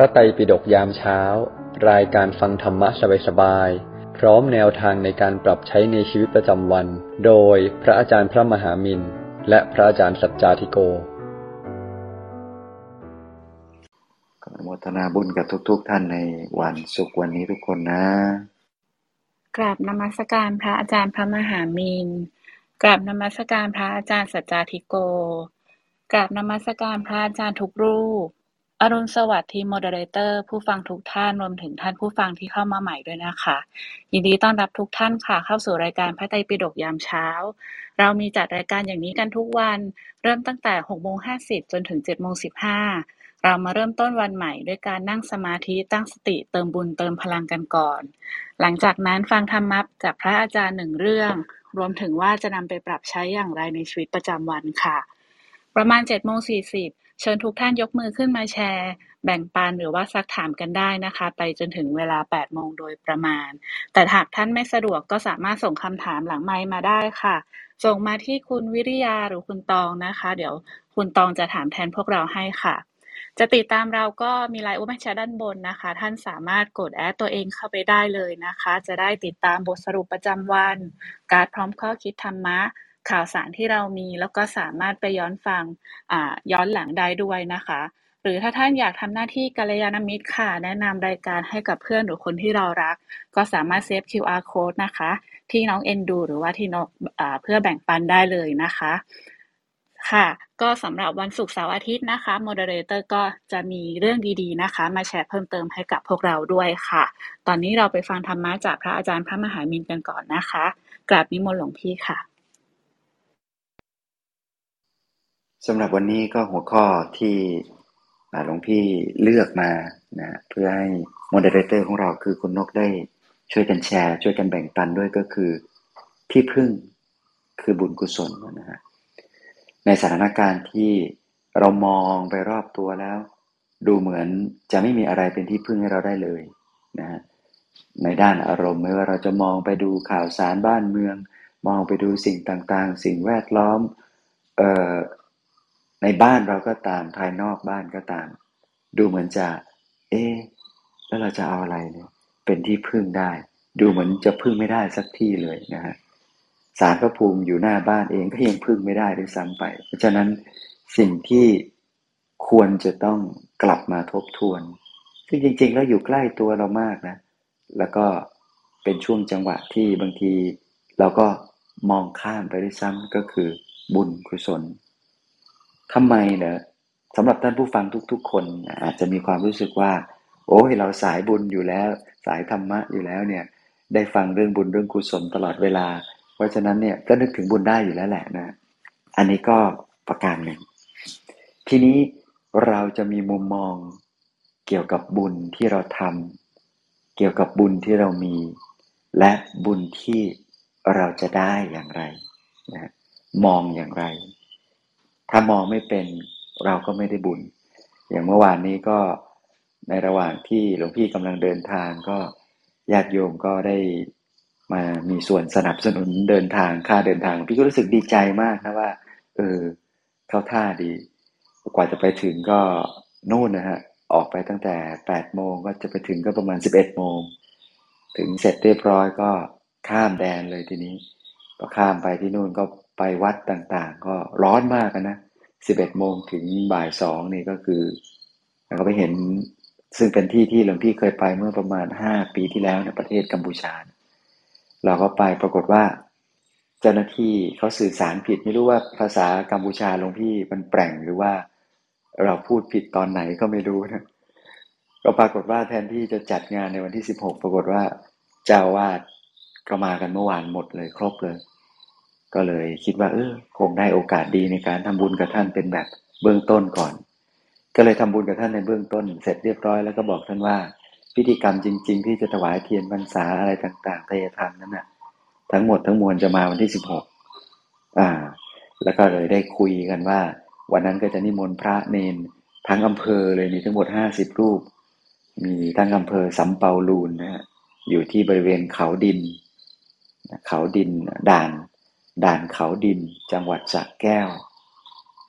ระไตรปิฎกยามเช้า รายการฟังธรรมะสบายๆ พร้อมแนวทางในการปรับใช้ในชีวิตประจำวัน โดยพระอาจารย์พระมหามินและพระอาจารย์สัจจาธิโกขออนุโมทนาบุญกับทุกๆทท่านในวันศุกร์วันนี้ทุกคนนะ กราบนมัสการพระอาจารย์พระมหามินกราบนมัสการพระอาจารย์สัจจาธิโก กราบนมัสการพระอาจารย์ทุกรูป อรุณสวัสดิ์ทีม moderator ผู้ฟังทุกท่าน รวมถึงท่านผู้ฟังที่เข้ามาใหม่ด้วยนะคะ ยินดีต้อนรับทุกท่านค่ะ เข้าสู่รายการพระไตรปิฎกยามเช้า เรามีจัดรายการอย่างนี้กันทุกวัน เริ่มตั้งแต่6โมง50 จนถึง7โมง15 เรามาเริ่มต้นวันใหม่ด้วยการนั่งสมาธิตั้งสติเติมบุญเติมพลังกันก่อน หลังจากนั้นฟังธรรมะจากพระอาจารย์หนึ่งเรื่อง รวมถึงว่าจะนำไปปรับใช้อย่างไรในชีวิตประจำวันค่ะ ประมาณ7โมง40 เชิญทุกท่านยกมือขึ้นมาแชร์ แบ่งปันหรือว่าซักถามกันได้นะคะ ไปจนถึงเวลา 8 โมงโดยประมาณ แต่หากท่านไม่สะดวกก็สามารถส่งคำถามหลังไมค์มาได้ค่ะ ส่งมาที่คุณวิริยาหรือคุณตองนะคะ เดี๋ยวคุณตองจะถามแทนพวกเราให้ค่ะจะติดตามเราก็มีไลน์อุปแชร์ด้านบนนะคะ ท่านสามารถกดแอดตัวเองเข้าไปได้เลยนะคะ จะได้ติดตามบทสรุปประจำวัน การพร้อมข้อคิดธรรมะ ข่าวสารที่เรามี แล้วก็สามารถไปย้อนฟังย้อนหลังได้ด้วยนะคะ หรือถ้าท่านอยากทำหน้าที่กัลยาณมิตรค่ะ แนะนำรายการให้กับเพื่อนหรือคนที่เรารัก ก็สามารถ save QR code นะคะ ที่น้องเอ็นดู หรือว่าที่นกเพื่อแบ่งปันได้เลยนะคะค่ะ ก็สำหรับวันศุกร์เสาร์อาทิตย์นะคะ moderator ก็จะมีเรื่องดีๆนะคะ มาแชร์เพิ่มเติมให้กับพวกเราด้วยค่ะ ตอนนี้เราไปฟังธรรมะจากพระอาจารย์พระมหามินกันก่อนนะคะ กราบนิมนต์หลวงพี่ค่ะ สำหรับวันนี้ก็หัวข้อที่หลวงพี่เลือกมานะเพื่อให้ moderator ของเราคือคุณนกได้ช่วยกันแชร์ ช่วยกันแบ่งปันด้วยก็คือที่พึ่งคือบุญกุศลนะฮะในสถานการณ์ที่เรามองไปรอบตัวแล้ว ดูเหมือนจะไม่มีอะไรเป็นที่พึ่งให้เราได้เลยนะฮะในด้านอารมณ์ไม่ว่าเราจะมองไปดูข่าวสารบ้านเมือง มองไปดูสิ่งต่างๆ สิ่งแวดล้อมเอ่อ ในบ้านเราก็ตามภายนอกบ้านก็ตาม ดูเหมือนจะ เอ๊แล้วเราจะเอาอะไรเนี่ยเป็นที่พึ่งได้ ดูเหมือนจะพึ่งไม่ได้สักที่เลยนะฮะสารพระภูมิอยู่หน้าบ้านเองก็ยังพึ่งไม่ได้ด้วยซ้ำไป เพราะฉะนั้นสิ่งที่ควรจะต้องกลับมาทบทวน ซึ่งจริง ๆ แล้วอยู่ใกล้ตัวเรามากนะ แล้วก็เป็นช่วงจังหวะที่บางที เราก็มองข้ามไปด้วยซ้ำก็คือบุญกุศล ทำไมเนอะสำหรับท่านผู้ฟังทุก ๆ คนอาจจะมีความรู้สึกว่า โอ้ยเราสายบุญอยู่แล้ว สายธรรมะอยู่แล้วเนี่ย ได้ฟังเรื่องบุญเรื่องกุศลตลอดเวลา เพราะฉะนั้นเนี่ยก็นึกถึงบุญได้อยู่แล้วแหละนะ อันนี้ก็ประการหนึ่ง ทีนี้เราจะมีมุมมองเกี่ยวกับบุญที่เราทำเกี่ยวกับบุญที่เรามี และบุญที่เราจะได้อย่างไรนะมองอย่างไร ถ้ามองไม่เป็นเราก็ไม่ได้บุญ อย่างเมื่อวานนี้ก็ในระหว่างที่หลวงพี่กำลังเดินทางก็ญาติโยมก็ได้มามีส่วนสนับสนุนเดินทางค่าเดินทาง พี่ก็รู้สึกดีใจมากนะว่าเออเข้าท่าดี กว่าจะไปถึงก็นู่นนะฮะออกไปตั้งแต่แปดโมงก็จะไปถึงก็ประมาณสิบเอ็ดโมงถึงเสร็จเรียบร้อยก็ข้ามแดนเลยทีนี้ ก็ข้ามไปที่นู่นก็ ไปวัดต่างๆ ก็ร้อนมากนะสิบเอ็ดโมงถึงบ่ายสองนี่ก็คือแล้วก็ไปเห็นซึ่งเป็นที่ที่หลวงพี่เคยไปเมื่อประมาณห้าปีที่แล้วในประเทศกัมพูชา เราก็ไปปรากฏว่า เจ้าหน้าที่เขาสื่อสารผิดไม่รู้ว่าภาษากัมพูชาหลวงพี่มันแปลงหรือว่าเราพูดผิดตอนไหนก็ไม่รู้นะก็ปรากฏว่าแทนที่จะจัดงานในวันที่สิบหกปรากฏว่าเจ้าวาดก็มากันเมื่อวานหมดเลยครบเลย ก็เลยคิดว่าเออคงได้โอกาสดีในการทำบุญกับท่านเป็นแบบเบื้องต้นก่อน ก็เลยทำบุญกับท่านในเบื้องต้น เสร็จเรียบร้อยแล้วก็บอกท่านว่า พิธีกรรมจริง ๆ ที่จะถวายเทียนพรรษาอะไรต่างๆทายธรรมนั้นน่ะทั้งหมดทั้งมวลจะมาวันที่สิบหกอ่า แล้วก็เลยได้คุยกันว่า วันนั้นก็จะนิมนต์พระเนนทั้งอำเภอเลยมีทั้งหมดห้าสิบรูป มีทั้งอำเภอสำเปาลูนนะฮะอยู่ที่บริเวณเขาดิน เขาดินด่าน ด่านเขาดินจังหวัดสระแก้ว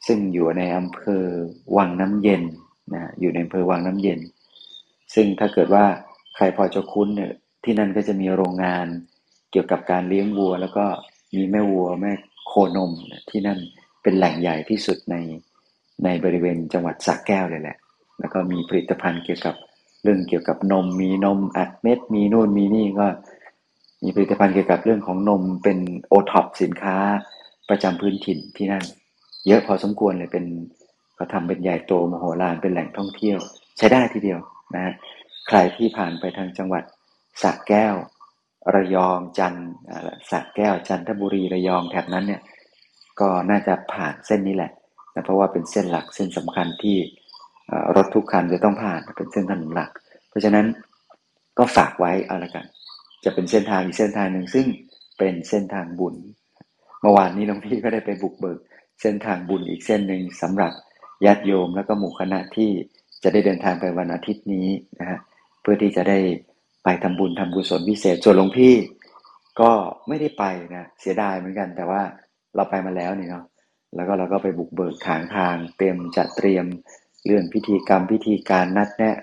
ซึ่งอยู่ในอำเภอวังน้ำเย็นนะอยู่ในอำเภอวังน้ำเย็น ซึ่งถ้าเกิดว่าใครพอจะคุ้นเนี่ยที่นั่นก็จะมีโรงงานเกี่ยวกับการเลี้ยงวัว แล้วก็มีแม่วัวแม่โคนมที่นั่นเป็นแหล่งใหญ่ที่สุดในในบริเวณจังหวัดสักแก้วเลยแหละ แล้วก็มีผลิตภัณฑ์เกี่ยวกับเรื่องเกี่ยวกับนมมีนมอัดเม็ดมีนู่นมีนี่ก็ มีผลิตภัณฑ์เกี่ยวกับเรื่องของนมเป็นโอท็อปสินค้าประจำพื้นถิ่นที่นั่น เยอะพอสมควรเลยเป็นเขาทำเป็นใหญ่โตมโหฬารเป็นแหล่งท่องเที่ยว ใช้ได้ทีเดียวนะใครที่ผ่านไปทางจังหวัดสระแก้ว ระยองจันทร์สระแก้วจันทบุรีระยองแถบนั้นเนี่ยก็น่าจะผ่านเส้นนี้แหละนะเพราะว่าเป็นเส้นหลักเส้นสำคัญที่รถทุกคันจะต้องผ่านเป็นเส้นถนนหลัก เพราะฉะนั้นก็ฝากไว้เอาละกัน จะเป็นเส้นทางอีกเส้นทางหนึ่งซึ่งเป็นเส้นทางบุญ เมื่อวานนี้น้องพี่ก็ได้ไปบุกเบิก เส้นทางบุญอีกเส้นหนึ่งสำหรับญาติโยมแล้วก็หมู่คณะที่จะได้เดินทางไปวันอาทิตย์นี้นะฮะเพื่อที่จะได้ไปทำบุญทำกุศลพิเศษส่วนหลวงพี่ก็ไม่ได้ไปนะเสียดายเหมือนกัน แต่ว่าเราไปมาแล้วนี่เนาะแล้วก็เราก็ไปบุกเบิกขางทางเตรียมจัดเตรียมเรื่องพิธีกรรมพิธีการนัดแนะ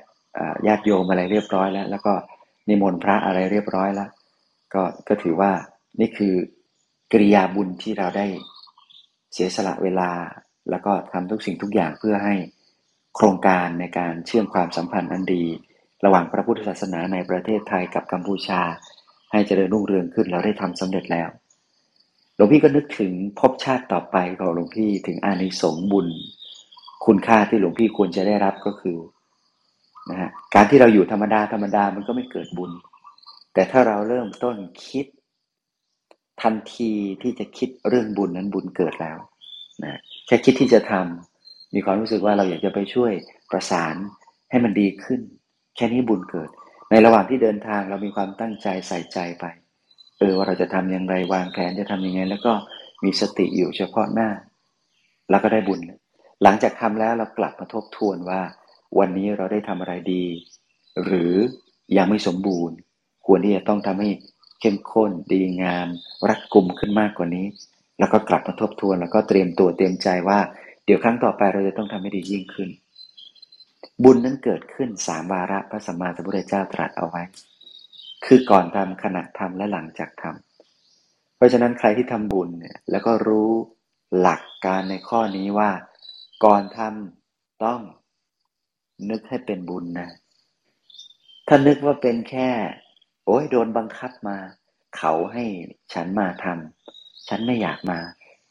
ญาติโยมอะไรเรียบร้อยแล้ว แล้วก็ นิมนต์พระอะไรเรียบร้อยแล้วก็ก็ถือว่านี่คือกริยาบุญที่เราได้เสียสละเวลา แล้วก็ทำทุกสิ่งทุกอย่างเพื่อให้โครงการในการเชื่อมความสัมพันธ์อันดี ระหว่างพระพุทธศาสนาในประเทศไทยกับกัมพูชา ให้เจริญรุ่งเรืองขึ้นเราได้ทำสำเร็จแล้วหลวงพี่ก็นึกถึงภพชาติต่อไปของหลวงพี่ถึงอานิสงส์บุญ คุณค่าที่หลวงพี่ควรจะได้รับก็คือ นะฮะการที่เราอยู่ธรรมดาธรรมดามันก็ไม่เกิดบุญ แต่ถ้าเราเริ่มต้นคิด ทันทีที่จะคิดเรื่องบุญนั้นบุญเกิดแล้วนะแค่คิดที่จะทำมีความรู้สึกว่าเราอยากจะไปช่วยประสานให้มันดีขึ้น แค่นี้บุญเกิด ในระหว่างที่เดินทางเรามีความตั้งใจใส่ใจไป เออว่าเราจะทำอย่างไรวางแผนจะทำยังไง แล้วก็มีสติอยู่เฉพาะหน้า แล้วก็ได้บุญ หลังจากทำแล้วเรากลับมาทบทวนว่า วันนี้เราได้ทำอะไรดี หรือยังไม่สมบูรณ์ ควรที่จะต้องทำให้เข้มข้นดีงาม รัดกุมขึ้นมากกว่านี้ แล้วก็กลับมาทบทวน แล้วก็เตรียมตัวเตรียมใจว่า เดี๋ยวครั้งต่อไปเราจะต้องทำให้ดียิ่งขึ้น บุญนั้นเกิดขึ้นสามวาระพระสัมมาสัมพุทธเจ้าตรัสเอาไว้ คือก่อนทำขณะทำและหลังจากทำเพราะฉะนั้นใครที่ทำบุญเนี่ยแล้วก็รู้หลักการในข้อนี้ว่า ก่อนทำต้อง นึกให้เป็นบุญนะ ถ้านึกว่าเป็นแค่ โอ้ยโดนบังคับมา เขาให้ฉันมาทำฉันไม่อยากมา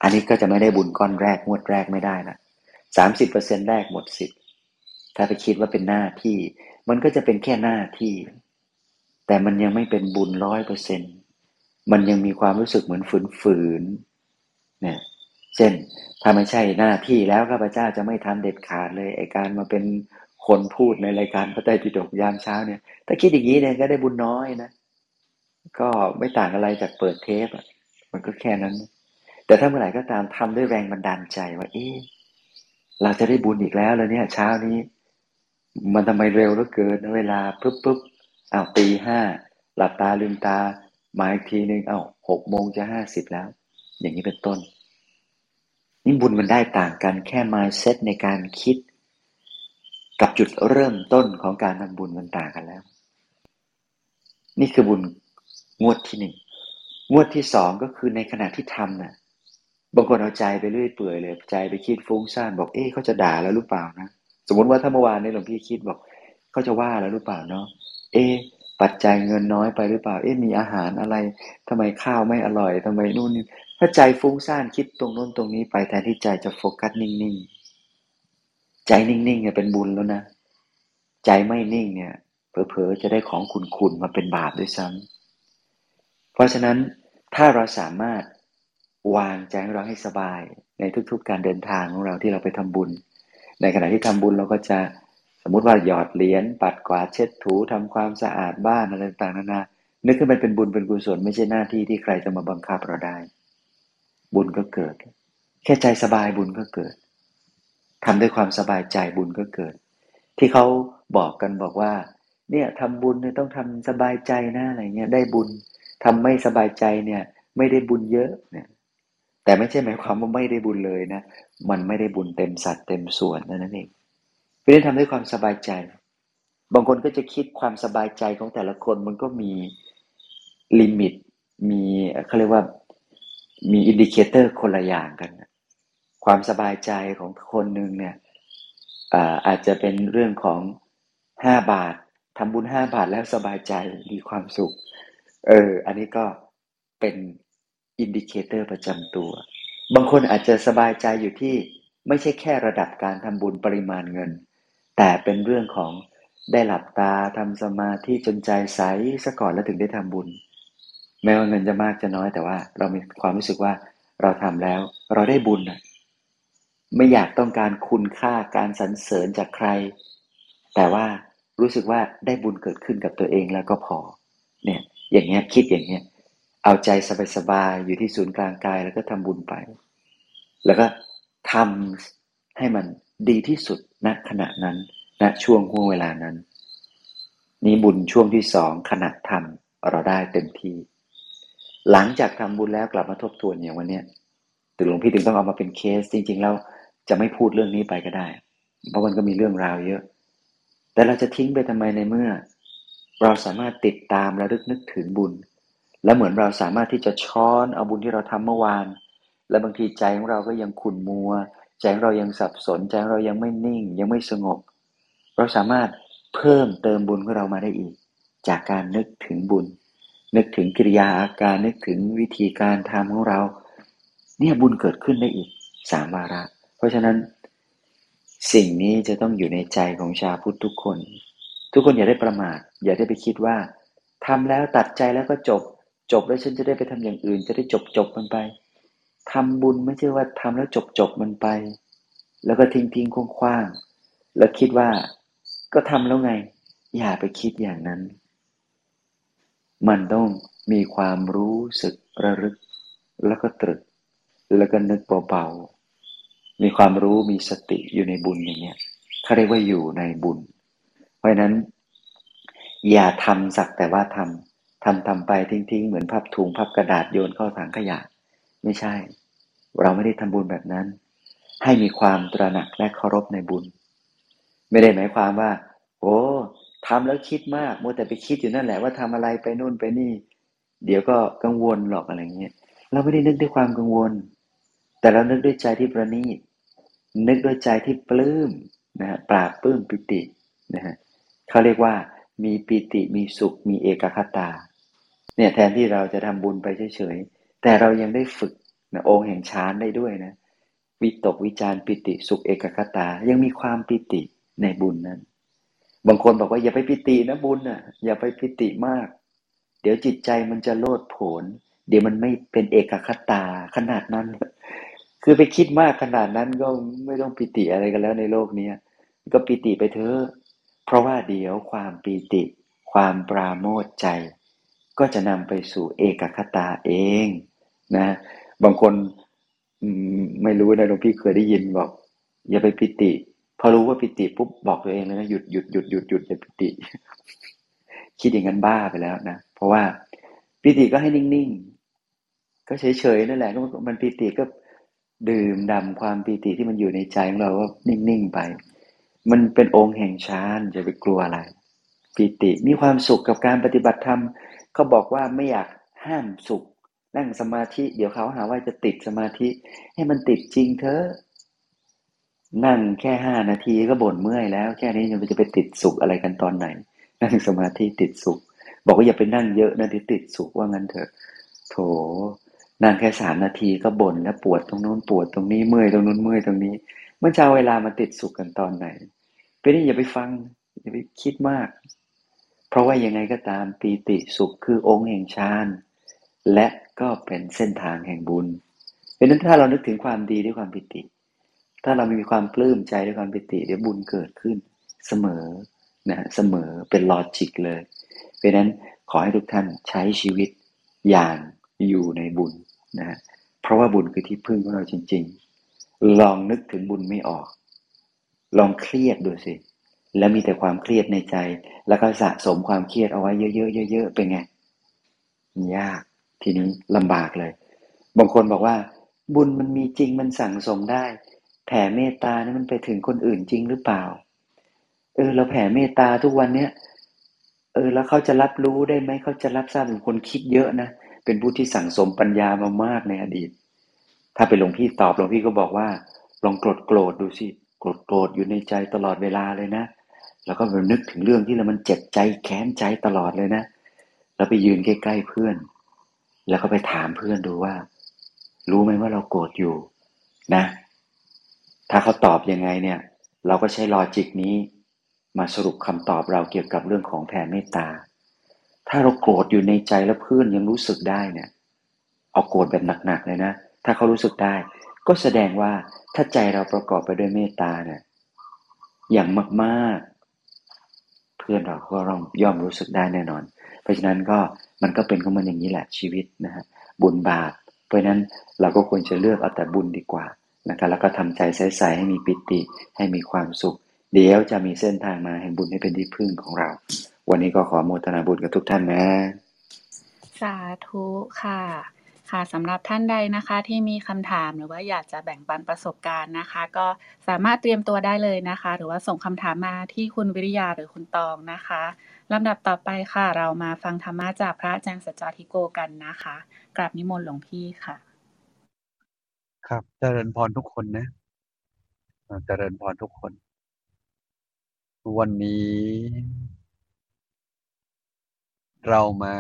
อันนี้ก็จะไม่ได้บุญก้อนแรกงวดแรกไม่ได้ละสามสิบเปอร์เซ็นแรกหมดสิทธิ์ถ้าไปคิดว่าเป็นหน้าที่ มันก็จะเป็นแค่หน้าที่ แต่มันยังไม่เป็นบุญร้อยเปอร์เซ็นมันยังมีความรู้สึกเหมือนฝืนๆเนี่ยเช่นถ้าไม่ใช่หน้าที่แล้วข้าพเจ้าจะไม่ทำเด็ดขาดเลยไอการมาเป็น คนพูดในรายการพระไตรปิฎกยามเช้าเนี่ย ถ้าคิดอย่างนี้เนี่ยก็ได้บุญน้อยนะ ก็ไม่ต่างอะไรจากเปิดเทปอะ มันก็แค่นั้น แต่ถ้าเมื่อไหร่ก็ตามทำด้วยแรงบันดาลใจว่า เอ๊ะเราจะได้บุญอีกแล้วแล้วเนี่ย เช้านี้ มันทำไมเร็วเหลือเกินเวลาปุ๊บปุ๊บอ้าวตีห้าหลับตาลืมตามาอีกทีหนึ่งอ้าวหกโมงจะห้าสิบแล้ว อย่างนี้เป็นต้นนี่บุญมันได้ต่างกันแค่มาเซตในการคิด กับจุดเริ่มต้นของการทำบุญมันต่างกันแล้ว นี่คือบุญงวดที่หนึ่งงวดที่สองก็คือในขณะที่ทำนะ่ะบางคนเอาใจไปเรื่อยเปื่อยเลยใจไปคิดฟุ้งซ่านบอกเอ๊ะเขาจะด่าแล้วหรือเปล่านะสมมติว่าถ้าเมื่อวานนี้หลวงพี่คิดบอกเขาจะว่าแล้วหรือเปล่าเนาะเอ๊ปัจจัยเงินน้อยไปหรือเปล่า เอ๊มีอาหารอะไรทำไมข้าวไม่อร่อยทำไมนู่นนี่ถ้าใจฟุ้งซ่านคิดตรงนู้นตรงนี้ไปแทนที่ใจจะโฟกัสนิ่งๆ ใจนิ่งๆเนี่ยเป็นบุญแล้วนะ ใจไม่นิ่งเนี่ยเผลอๆจะได้ของคุณๆมาเป็นบาปด้วยซ้ำเพราะฉะนั้นถ้าเราสามารถวางใจเราให้สบายในทุกๆ การเดินทางของเราที่เราไปทำบุญ ในขณะที่ทำบุญเราก็จะสมมุติว่าหยอดเหรียญปัดกวาดเช็ดถูทำความสะอาดบ้านอะไรต่างๆนานานึกขึ้นมันเป็นบุญเป็นกุศลไม่ใช่หน้าที่ที่ใครจะมาบังคับเราได้ บุญก็เกิด แค่ใจสบายบุญก็เกิด ทำด้วยความสบายใจบุญก็เกิด ที่เขาบอกกันบอกว่า เนี่ยทำบุญเนี่ยต้องทำสบายใจนะอะไรเงี้ยได้บุญทำไม่สบายใจเนี่ย ไม่ได้บุญเยอะเนี่ยแต่ไม่ใช่หมายความว่าไม่ได้บุญเลยนะ มันไม่ได้บุญเต็มสัดเต็มส่วนนั่นเองเพื่อทำด้วยความสบายใจ บางคนก็จะคิดความสบายใจของแต่ละคนมันก็มี limit มีเขาเรียกว่ามี indicator คนละอย่างกัน ความสบายใจของคนหนึ่งเนี่ยอาจจะเป็นเรื่องของห้าบาททำบุญห้าบาทแล้วสบายใจมีความสุข เออ อันนี้ก็เป็น indicator ประจำตัว บางคนอาจจะสบายใจอยู่ที่ไม่ใช่แค่ระดับการทำบุญปริมาณเงิน แต่เป็นเรื่องของได้หลับตาทำสมาธิจนใจใสซะก่อนแล้วถึงได้ทำบุญ แม้ว่าเงินจะมากจะน้อยแต่ว่าเรามีความรู้สึกว่าเราทำแล้ว เราได้บุญนะ ไม่อยากต้องการคุณค่าการสรรเสริญจากใคร แต่ว่ารู้สึกว่าได้บุญเกิดขึ้นกับตัวเองแล้วก็พอ เนี่ย อย่างเงี้ยคิดอย่างเงี้ย เอาใจสบายๆอยู่ที่ศูนย์กลางกายแล้วก็ทำบุญไป แล้วก็ทำให้มันดีที่สุดณขณะนั้นณช่วงห่วงเวลานั้น นี้บุญช่วงที่สองขณะทำเราได้เต็มที่ หลังจากทำบุญแล้วกลับมาทบทวนอย่างวันเนี้ยถึงหลวงพี่ถึงต้องเอามาเป็นเคสจริง ๆ แล้ว จะไม่พูดเรื่องนี้ไปก็ได้ เพราะมันก็มีเรื่องราวเยอะ แต่เราจะทิ้งไปทำไมในเมื่อ เราสามารถติดตามระลึกนึกถึงบุญ และเหมือนเราสามารถที่จะช้อนเอาบุญที่เราทำเมื่อวาน และบางทีใจของเราก็ยังขุ่นมัว ใจของเรายังสับสน ใจของเรายังไม่นิ่ง ยังไม่สงบ เราสามารถเพิ่มเติมบุญของเรามาได้อีก จากการนึกถึงบุญ นึกถึงกิริยาอาการนึกถึงวิธีการทำของเรา เนี่ยบุญเกิดขึ้นได้อีกสามวาระ เพราะฉะนั้นสิ่งนี้จะต้องอยู่ในใจของชาวพุทธทุกคน ทุกคนอย่าได้ประมาท อย่าได้ไปคิดว่าทำแล้วตัดใจแล้วก็จบ จบแล้วฉันจะได้ไปทำอย่างอื่น จะได้จบจบมันไปทำบุญไม่ใช่ว่าทำแล้วจบจบมันไป แล้วก็ทิ้งทิ้งคงคว้างแล้วคิดว่าก็ทำแล้วไง อย่าไปคิดอย่างนั้น มันต้องมีความรู้สึกระลึก แล้วก็ตรึก แล้วก็นึกเบาๆ มีความรู้มีสติอยู่ในบุญอย่างเงี้ยเขาเรียกว่าอยู่ในบุญ เพราะฉะนั้น อย่าทำสักแต่ว่าทำทำทำไปทิ้งๆ เหมือนพับถุงพับกระดาษโยนเข้าถังขยะ ไม่ใช่ เราไม่ได้ทำบุญแบบนั้น ให้มีความตระหนักและเคารพในบุญ ไม่ได้หมายความว่า โอ้ทำแล้วคิดมากมัวแต่ไปคิดอยู่นั่นแหละว่าทำอะไรไปนู่นไปนี่ เดี๋ยวก็กังวลหรอกอะไรเงี้ยเราไม่ได้นึกด้วยความกังวล แต่เรานึกด้วยใจที่ประณีต นึกด้วยใจที่ปลื้มนะฮะปราบปลื้มปิตินะฮะเขาเรียกว่ามีปิติมีสุขมีเอกคตาเนี่ยแทนที่เราจะทำบุญไปเฉยๆแต่เรายังได้ฝึกนะองค์แห่งฌานได้ด้วยนะวิตกวิจารปิติสุขเอกคตา ยังมีความปิติในบุญนั้น บางคนบอกว่าอย่าไปปิตินะบุญอะ อย่าไปปิติมาก เดี๋ยวจิตใจมันจะโลดโผน เดี๋ยวมันไม่เป็นเอกคตาขนาดนั้น คือไปคิดมากขนาดนั้นก็ไม่ต้องปิติอะไรกันแล้วในโลกนี้ก็ปิติไปเถอะเพราะว่าเดี๋ยวความปิติ ความปราโมทใจ ก็จะนำไปสู่เอกคตาเองนะ บางคนไม่รู้นะหลวงพี่เคยได้ยินบอก อย่าไปปิติ พอรู้ว่าปิติปุ๊บบอกตัวเองเลยนะหยุดหยุดหยุดหยุดหยุดอย่าปิติ คิดอย่างนั้นบ้าไปแล้วนะเพราะว่าปิติก็ให้นิ่งๆ ก็เฉยๆนั่นแหละมันปิติก็ ดื่มดำความปีติที่มันอยู่ในใจของเราว่านิ่งๆไป มันเป็นองค์แห่งฌานจะไปกลัวอะไรปีติมีความสุขกับการปฏิบัติธรรมเขาบอกว่าไม่อยากห้ามสุข นั่งสมาธิ เดี๋ยวเขาหาว่าจะติดสมาธิ ให้มันติดจริงเถอะนั่งแค่ห้านาทีก็บ่นเมื่อยแล้วแค่นี้มันจะไปติดสุขอะไรกันตอนไหน นั่งสมาธิติดสุข บอกว่าอย่าไปนั่งเยอะนะที่ติดสุขว่างั้นเถอะ โถ นั่งแค่สามนาทีก็บ่นแล้วปวดตรงโน้นปวดตรงนี้เมื่อยตรงโน้นเมื่อยตรงนี้ มันจะเอาเวลามาติดสุขกันตอนไหนเป็นนี่อย่าไปฟังอย่าไปคิดมาก เพราะว่ายังไงก็ตามปีติสุขคือองค์แห่งฌานและก็เป็นเส้นทางแห่งบุญเพราะนั้นถ้าเรานึกถึงความดีด้วยความปิติ ถ้าเรามีความปลื้มใจด้วยความปิติเดี๋ยวบุญเกิดขึ้นเสมอนะเสมอเป็นลอจิกเลย เพราะนั้นขอให้ทุกท่านใช้ชีวิตอย่างอยู่ในบุญ นะเพราะว่าบุญคือที่พึ่งของเราจริง ๆ ลองนึกถึงบุญไม่ออก ลองเครียดดูสิ แล้วมีแต่ความเครียดในใจ แล้วก็สะสมความเครียดเอาไว้เยอะๆเยอะๆเป็นไงยากทีนี้ลำบากเลย บางคนบอกว่า บุญมันมีจริงมันสั่งสมได้ แผ่เมตตานี่มันไปถึงคนอื่นจริงหรือเปล่า เออ เราแผ่เมตตาทุกวันเนี้ยเออ แล้วเขาจะรับรู้ได้ไหมเขาจะรับทราบเป็นคนคิดเยอะนะเป็นผู้ที่สั่งสมปัญญามามากในอดีต ถ้าเป็นหลวงพี่ตอบหลวงพี่ก็บอกว่า ลองโกรธโกรธดูสิโกรธโกรธอยู่ในใจตลอดเวลาเลยนะ แล้วก็ไปนึกถึงเรื่องที่เรามันเจ็บใจแค้นใจตลอดเลยนะ แล้วไปยืนใกล้ๆเพื่อน แล้วก็ไปถามเพื่อนดูว่า รู้ไหมว่าเราโกรธอยู่นะ ถ้าเขาตอบยังไงเนี่ย เราก็ใช้ลอจิกนี้ มาสรุปคำตอบเราเกี่ยวกับเรื่องของแผ่เมตตา ถ้าเราโกรธอยู่ในใจแล้วเพื่อนยังรู้สึกได้เนี่ย เอาโกรธแบบหนักๆเลยนะ ถ้าเขารู้สึกได้ ก็แสดงว่าถ้าใจเราประกอบไปด้วยเมตตาเนี่ย อย่างมากๆ เพื่อนเราก็ย่อมรู้สึกได้แน่นอน เพราะฉะนั้นก็มันก็เป็นของมันอย่างนี้แหละชีวิตนะฮะบุญบาป เพราะนั้นเราก็ควรจะเลือกเอาแต่บุญดีกว่านะครับแล้วก็ทำใจใสๆให้มีปิติให้มีความสุข เดี๋ยวจะมีเส้นทางมาแห่งบุญให้เป็นที่พึ่งของเรา วันนี้ก็ขอโมทนาบุญกับทุกท่านนะ สาธุค่ะค่ะสำหรับท่านใดนะคะที่มีคำถามหรือว่าอยากจะแบ่งปันประสบการณ์นะคะ ก็สามารถเตรียมตัวได้เลยนะคะ หรือว่าส่งคำถามมาที่คุณวิริยาหรือคุณตองนะคะลำดับต่อไปค่ะ เรามาฟังธรรมะจากพระอาจารย์สัจจาธิโกกันนะคะกราบนิมนต์หลวงพี่ค่ะ ครับเจริญพรทุกคนนะเจริญพรทุกคน วันนี้ เรามา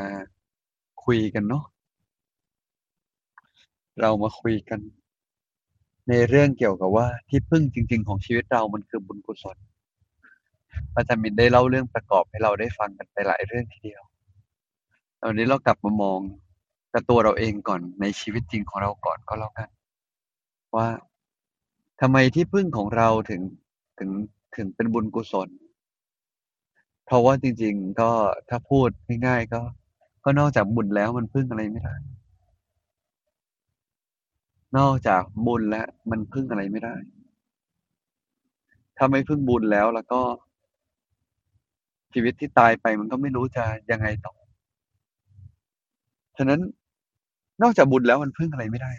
คุยกันเนาะเรามาคุยกัน ในเรื่องเกี่ยวกับว่าที่พึ่งจริง ๆ ของชีวิตเรามันคือบุญกุศลอาจารย์มินได้เล่าเรื่องประกอบให้เราได้ฟังกันไปหลายเรื่องทีเดียววันนี้เรากลับมามองกับตัวเราเองก่อนในชีวิตจริงของเราก่อนก็แล้วกัน ว่าทำไมที่พึ่งของเราถึงถึง ถึงเป็นบุญกุศล เพราะว่าจริง ๆ ก็ถ้าพูดง่ายๆก็ ก็นอกจากบุญแล้วมันพึ่งอะไรไม่ได้ นอกจากบุญแล้วมันพึ่งอะไรไม่ได้ ถ้าไม่พึ่งบุญแล้วแล้วก็ชีวิตที่ตายไปมันก็ไม่รู้จะยังไงต่อ ฉะนั้นนอกจากบุญแล้วมันพึ่งอะไรไม่ได้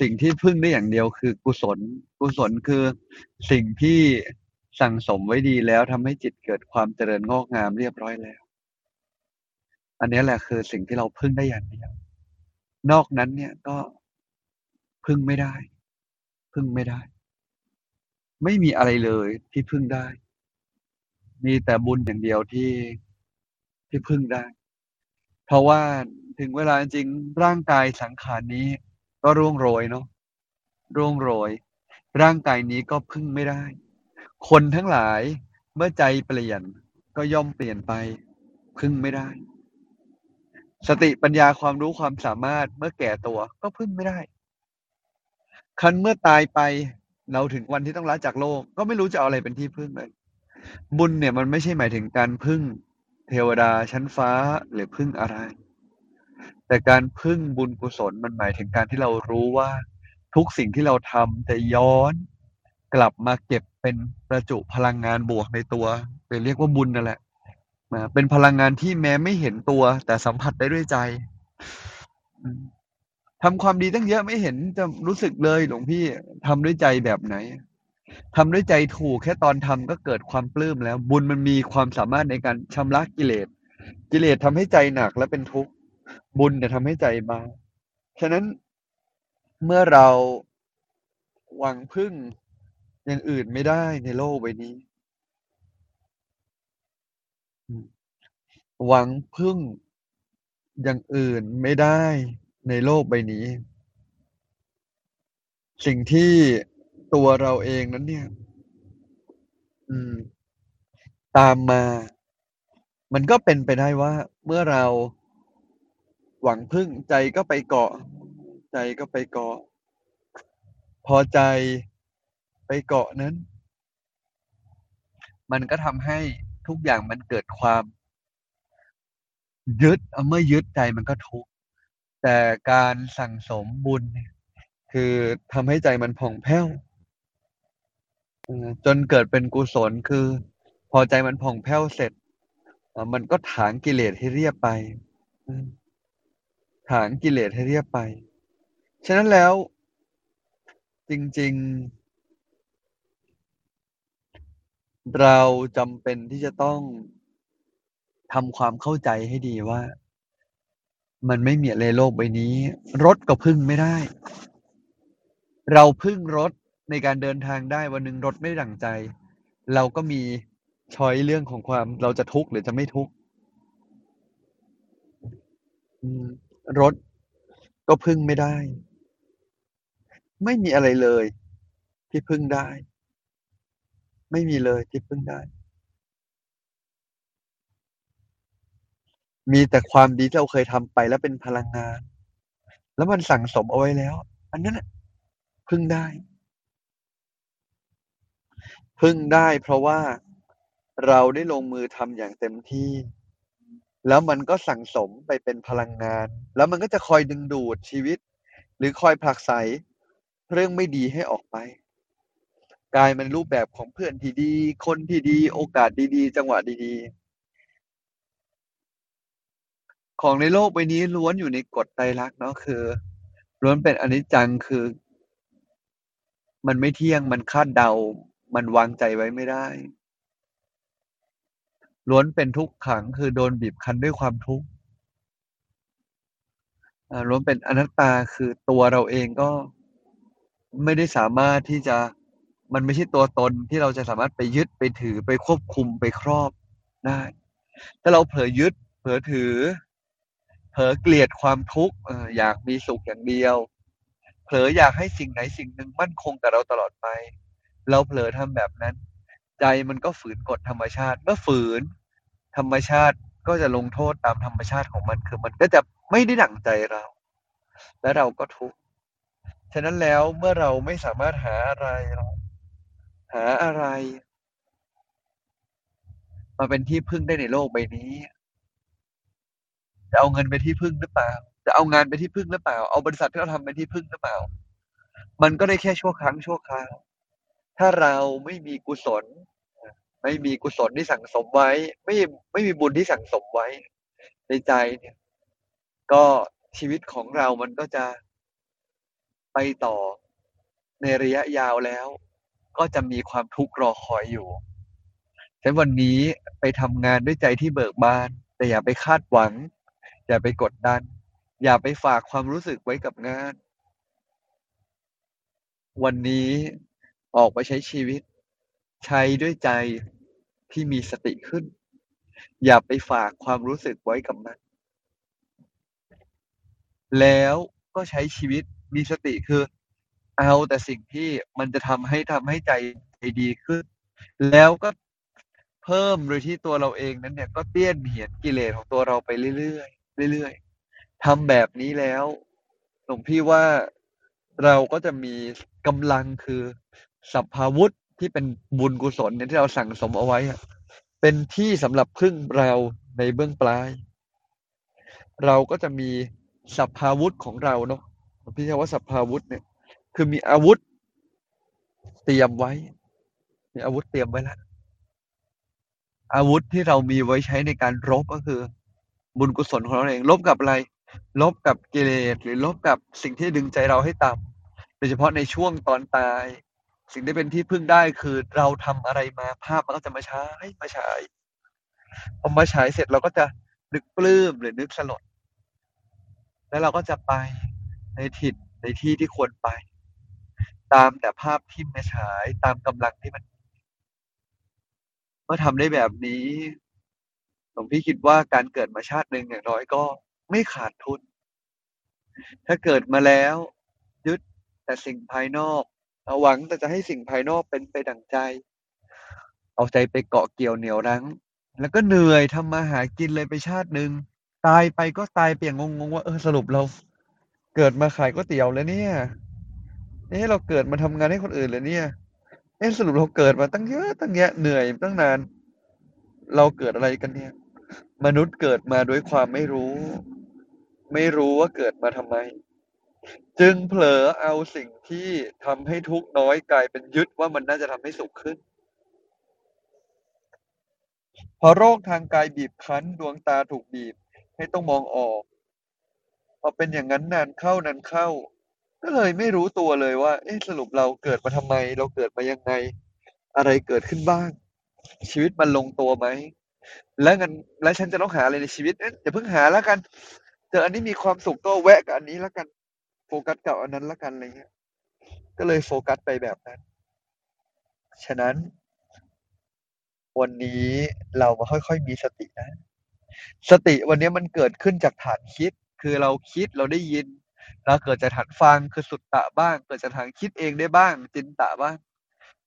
สิ่งที่พึ่งได้อย่างเดียวคือกุศล กุศลคือสิ่งที่สั่งสมไว้ดีแล้วทำให้จิตเกิดความเจริญงอกงามเรียบร้อยแล้ว อันนี้แหละคือสิ่งที่เราพึ่งได้อย่างเดียว นอกนั้นเนี่ยก็พึ่งไม่ได้ พึ่งไม่ได้ ไม่มีอะไรเลยที่พึ่งได้ มีแต่บุญอย่างเดียวที่ที่พึ่งได้ เพราะว่าถึงเวลาจริงร่างกายสังขารนี้ ก็ร่วงโรยเนาะร่วงโรย ร่างกายนี้ก็พึ่งไม่ได้ คนทั้งหลายเมื่อใจเปลี่ยนก็ย่อมเปลี่ยนไป พึ่งไม่ได้ สติปัญญาความรู้ความสามารถเมื่อแก่ตัวก็พึ่งไม่ได้ คันเมื่อตายไปเราถึงวันที่ต้องละจากโลก ก็ไม่รู้จะเอาอะไรเป็นที่พึ่งเลย บุญเนี่ยมันไม่ใช่หมายถึงการพึ่ง เทวดาชั้นฟ้าหรือพึ่งอะไร แต่การพึ่งบุญกุศลมันหมายถึงการที่เรารู้ว่าทุกสิ่งที่เราทำจะย้อน กลับมาเก็บเป็นประจุพลังงานบวกในตัวหรือเรียกว่าบุญนั่นแหละเป็นพลังงานที่แม้ไม่เห็นตัว แต่สัมผัสได้ด้วยใจทำความดีตั้งเยอะไม่เห็นจะรู้สึกเลยหลวงพี่ทำด้วยใจแบบไหนทำด้วยใจถูกแค่ตอนทำก็เกิดความปลื้มแล้ว บุญมันมีความสามารถในการชำระกิเลส กิเลสทำให้ใจหนักและเป็นทุกข์ บุญจะทำให้ใจบาฉะนั้นเมื่อเราหวังพึ่งอย่างอื่นไม่ได้ในโลกใบนี้ หวังพึ่งอย่างอื่นไม่ได้ในโลกใบนี้ สิ่งที่ตัวเราเองนั้นเนี่ย อืม ตามมา มันก็เป็นไปได้ว่าเมื่อเรา หวังพึ่งใจก็ไปเกาะ ใจก็ไปเกาะ พอใจไปเกาะนั้น มันก็ทำให้ทุกอย่างมันเกิดความ ยึดเมื่อยึดใจมันก็ทุกข์แต่การสั่งสมบุญ คือทำให้ใจมันผ่องแผ้วจนเกิดเป็นกุศลคือ พอใจมันผ่องแผ้วเสร็จมันก็ถางกิเลสให้เรียบไป ถางกิเลสให้เรียบไป ฉะนั้นแล้ว จริง ๆ เราจำเป็นที่จะต้องทำความเข้าใจให้ดีว่า มันไม่มีอะไรโลกใบนี้ รถก็พึ่งไม่ได้ เราพึ่งรถในการเดินทางได้วันหนึ่งรถไม่ดั่งใจ เราก็มีช้อยเรื่องของความเราจะทุกข์หรือจะไม่ทุกข์ รถก็พึ่งไม่ได้ ไม่มีอะไรเลย ที่พึ่งได้ ไม่มีเลยที่พึ่งได้ มีแต่ความดีที่เราเคยทำไปแล้วเป็นพลังงาน แล้วมันสั่งสมเอาไว้แล้ว อันนั้นพึ่งได้ พึ่งได้เพราะว่าเราได้ลงมือทำอย่างเต็มที่ แล้วมันก็สั่งสมไปเป็นพลังงาน แล้วมันก็จะคอยดึงดูดชีวิต หรือคอยผลักไสเรื่องไม่ดีให้ออกไป กลายเป็นรูปแบบของเพื่อนที่ดี คนที่ดี โอกาสดีๆ จังหวะดีๆ ของในโลกใบนี้ล้วนอยู่ในกฎไตรลักษณ์เนาะคือล้วนเป็นอนิจจังคือ มันไม่เที่ยงมันคาดเดา มันวางใจไว้ไม่ได้ ล้วนเป็นทุกขังคือโดนบีบคั้นด้วยความทุกข์ล้วนเป็นอนัตตาคือตัวเราเองก็ไม่ได้สามารถที่จะมันไม่ใช่ตัวตนที่เราจะสามารถไปยึดไปถือไปควบคุมไปครอบได้ถ้าเราเผลอยึด เผลอถือ เผลอเกลียดความทุกข์อยากมีสุขอย่างเดียว เผลออยากให้สิ่งไหนสิ่งหนึ่งมั่นคงกับเราตลอดไป เราเผลอทำแบบนั้น ใจมันก็ฝืนกฎธรรมชาติ เมื่อฝืน ธรรมชาติก็จะลงโทษตามธรรมชาติของมัน คือมันก็จะไม่ได้ดั่งใจเรา และเราก็ทุกข์ฉะนั้นแล้วเมื่อเราไม่สามารถหาอะไร หาอะไร มาเป็นที่พึ่งได้ในโลกใบนี้ จะเอาเงินเป็นที่พึ่งหรือเปล่า จะเอางานเป็นที่พึ่งหรือเปล่า เอาบริษัทที่เราทำเป็นที่พึ่งหรือเปล่า มันก็ได้แค่ชั่วครั้งชั่วคราว ถ้าเราไม่มีกุศล ไม่มีกุศลที่สั่งสมไว้ ไม่ไม่มีบุญที่สั่งสมไว้ ในใจเนี่ย ก็ชีวิตของเรามันก็จะไปต่อในระยะยาวแล้ว ก็จะมีความทุกข์รอคอยอยู่ฉะนั้นวันนี้ไปทำงานด้วยใจที่เบิกบาน แต่อย่าไปคาดหวัง อย่าไปกดดัน อย่าไปฝากความรู้สึกไว้กับงาน วันนี้ ออกไปใช้ชีวิต ใช้ด้วยใจที่มีสติขึ้น อย่าไปฝากความรู้สึกไว้กับมัน แล้วก็ใช้ชีวิตมีสติคือ เอาแต่สิ่งที่มันจะทำให้ทำให้ใจดีขึ้น แล้วก็เพิ่มโดยที่ตัวเราเองนั้นเนี่ยก็เตี้ยนเหียนกิเลสของตัวเราไปเรื่อยๆเรื่อยๆทำแบบนี้แล้วหลวงพี่ว่าเราก็จะมีกำลังคือ สัพพาวุธที่เป็นบุญกุศลเนี่ยที่เราสั่งสมเอาไว้เป็นที่สำหรับพึ่งเราในเบื้องปลาย เราก็จะมีสัพพาวุธของเราเนาะพี่ใช้ว่าสัพพาวุธเนี่ย คือมีอาวุธ เตรียมไว้ มีอาวุธเตรียมไว้แล้วอาวุธที่เรามีไว้ใช้ในการรบก็คือ บุญกุศลของเราเอง ลบกับอะไร ลบกับกิเลสหรือลบกับสิ่งที่ดึงใจเราให้ต่ำโดยเฉพาะในช่วงตอนตาย สิ่งที่เป็นที่พึ่งได้คือเราทำอะไรมาภาพมันก็จะมาฉายมาฉายพอมาฉายเสร็จเราก็จะนึกปลื้มหรือนึกสลด แล้วเราก็จะไปในถิ่นในที่ที่ควรไป ตามแต่ภาพที่มาฉายตามกำลังที่มันเมื่อทำได้แบบนี้หลวงพี่คิดว่าการเกิดมาชาติหนึ่งอย่างน้อยก็ไม่ขาดทุน ถ้าเกิดมาแล้ว ยึดแต่สิ่งภายนอก เอาหวังแต่จะให้สิ่งภายนอกเป็นไปดั่งใจ เอาใจไปเกาะเกี่ยวเหนียวรั้ง แล้วก็เหนื่อยทำมาหากินเลยไปชาติหนึ่งตายไปก็ตายเปลี่ยนงงๆว่าเออสรุปเรา เกิดมาขายก๋วยเตี๋ยวแล้วเนี่ยเอ๊ะเราเกิดมาทำงานให้คนอื่นเลยเนี่ยเอ๊ะสรุปเราเกิดมาตั้งเยอะตั้งแยะเหนื่อยตั้งนาน เราเกิดอะไรกันเนี่ย มนุษย์เกิดมาด้วยความไม่รู้ ไม่รู้ว่าเกิดมาทำไม จึงเผลอเอาสิ่งที่ทำให้ทุกข์น้อยกลายเป็นยึดว่ามันน่าจะทำให้สุขขึ้น พอโรคทางกายบีบคั้นดวงตาถูกบีบ ให้ต้องมองออกพอเป็นอย่างนั้นนานเข้านานเข้า ก็เลยไม่รู้ตัวเลยว่า เอ๊ะสรุปเราเกิดมาทำไม เราเกิดมายังไง อะไรเกิดขึ้นบ้าง ชีวิตมันลงตัวไหมแล้วกันแล้วฉันจะต้องหาอะไรในชีวิตเอ๊ะอย่าเพิ่งหาแล้วกันเจออันนี้มีความสุขก็แวะกับอันนี้แล้วกัน โฟกัสกับอันนั้นล้วกันอะไรเงี้ย ก็เลยโฟกัสไปแบบนั้น ฉะนั้น วันนี้เรามาค่อยๆมีสตินะ สติวันนี้มันเกิดขึ้นจากฐานคิด คือเราคิดเราได้ยินเราเกิดจากฐานฟังคือสุตตะบ้าง เกิดจากฐานคิดเองได้บ้าง จินตะบ้าง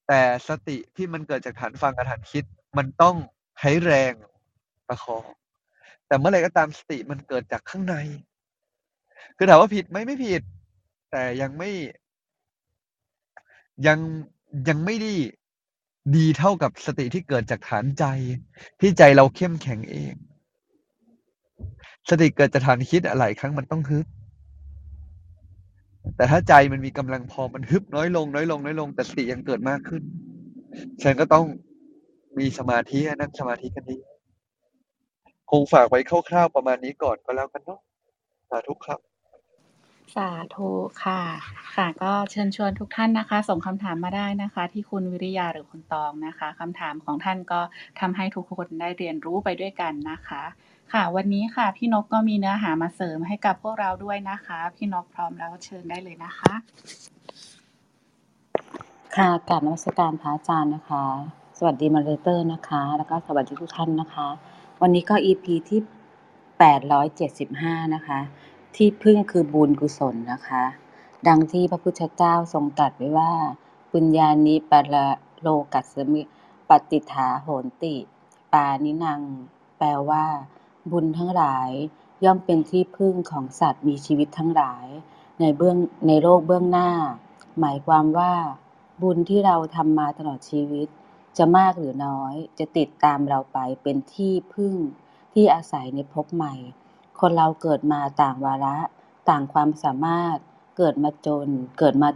แต่สติที่มันเกิดจากฐานฟังกับฐานคิด มันต้องใช้แรงประคองแต่เมื่อไรก็ตามสติมันเกิดจากข้างใน คือถามว่าผิดไหมไม่ผิด แต่ยังไม่ ยังยังไม่ได้ดีเท่ากับสติที่เกิดจากฐานใจ ที่ใจเราเข้มแข็งเอง สติเกิดจากฐานคิดอะหลายครั้งมันต้องฮึบแต่ถ้าใจมันมีกำลังพอมันฮึบน้อยลง น้อยลง น้อยลง แต่สติยังเกิดมากขึ้นฉันก็ต้องมีสมาธินั่งสมาธิกันดีคงฝากไว้คร่าวๆประมาณนี้ก่อนก็แล้วกันเนาะสาธุครับ สาธุค่ะ ค่ะ ก็เชิญชวนทุกท่านนะคะ ส่งคำถามมาได้นะคะ ที่คุณวิริยาหรือคุณตองนะคะคำถามของท่านก็ทำให้ทุกคนได้เรียนรู้ไปด้วยกันนะคะ ค่ะ วันนี้ค่ะ พี่นกก็มีเนื้อหามาเสริมให้กับพวกเราด้วยนะคะ พี่นกพร้อมแล้วเชิญได้เลยนะคะ ค่ะกราบนมัสการพระอาจารย์นะคะ สวัสดีมาเรเตอร์นะคะ แล้วก็สวัสดีทุกท่านนะคะ วันนี้ก็ EP ที่ 875 นะคะ ที่พึ่งคือบุญกุศลนะคะ ดังที่พระพุทธเจ้าทรงตรัสไว้ว่า ปุญญานิปะละโลกัสสมิปฏิฐาโหนติ ปานินัง แปลว่า บุญทั้งหลายย่อมเป็นที่พึ่งของสัตว์มีชีวิตทั้งหลาย ในเบื้องในโลกเบื้องหน้า หมายความว่า บุญที่เราทำมาตลอดชีวิต จะมากหรือน้อย จะติดตามเราไปเป็นที่พึ่งที่อาศัยในภพใหม่ คนเราเกิดมาต่างวาระ ต่างความสามารถ เกิดมาจน เกิดมา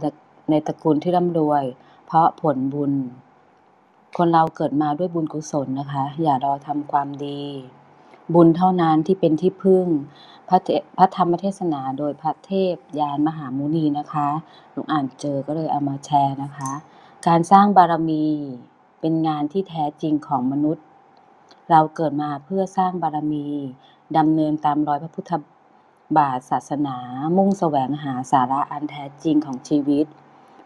ในตระกูลที่ร่ำรวย เพราะผลบุญ คนเราเกิดมาด้วยบุญกุศลนะคะ อย่ารอทำความดี บุญเท่านั้นที่เป็นที่พึ่ง พระพระธรรมเทศนาโดยพระเทพยานมหามุนีนะคะหนูอ่านเจอก็เลยเอามาแชร์นะคะ การสร้างบารมีเป็นงานที่แท้จริงของมนุษย์ เราเกิดมาเพื่อสร้างบารมี ดำเนินตามรอยพระพุทธบาทศาสนา มุ่งแสวงหาสาระอันแท้จริงของชีวิต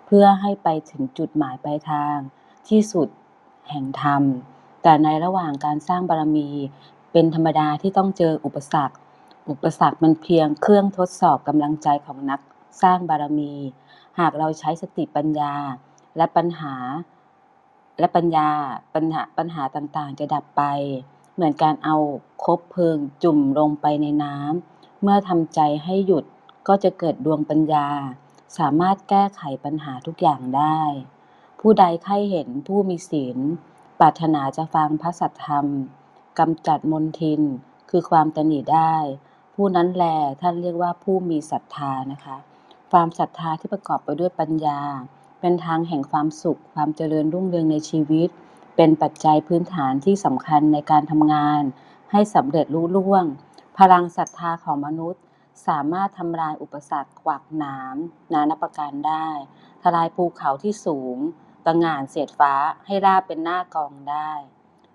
เพื่อให้ไปถึงจุดหมายปลายทางที่สุดแห่งธรรม แต่ในระหว่างการสร้างบารมี เป็นธรรมดาที่ต้องเจออุปสรรค อุปสรรคมันเพียงเครื่องทดสอบกำลังใจของนักสร้างบารมี หากเราใช้สติปัญญาและปัญหา และปัญญาปัญหาปัญหาต่างๆ จะดับไป เหมือนการเอาคบเพลิงจุ่มลงไปในน้ำ เมื่อทำใจให้หยุดก็จะเกิดดวงปัญญา สามารถแก้ไขปัญหาทุกอย่างได้ ผู้ใดใครเห็นผู้มีศีลปรารถนาจะฟังพระสัทธรรมกำจัดมนทินคือความตนีได้ ผู้นั้นแลท่านเรียกว่าผู้มีศรัทธานะคะ ความศรัทธาที่ประกอบไปด้วยปัญญา เป็นทางแห่งความสุขความเจริญรุ่งเรืองในชีวิต เป็นปัจจัยพื้นฐานที่สำคัญในการทำงาน ให้สำเร็จรุ่ล่วง พลังศรัทธาของมนุษย์ สามารถทำลายอุปสรรคขวากหนาม นานาประการได้ ทลายภูเขาที่สูงตะงานเสียดฟ้าให้ราบเป็นหน้ากองได้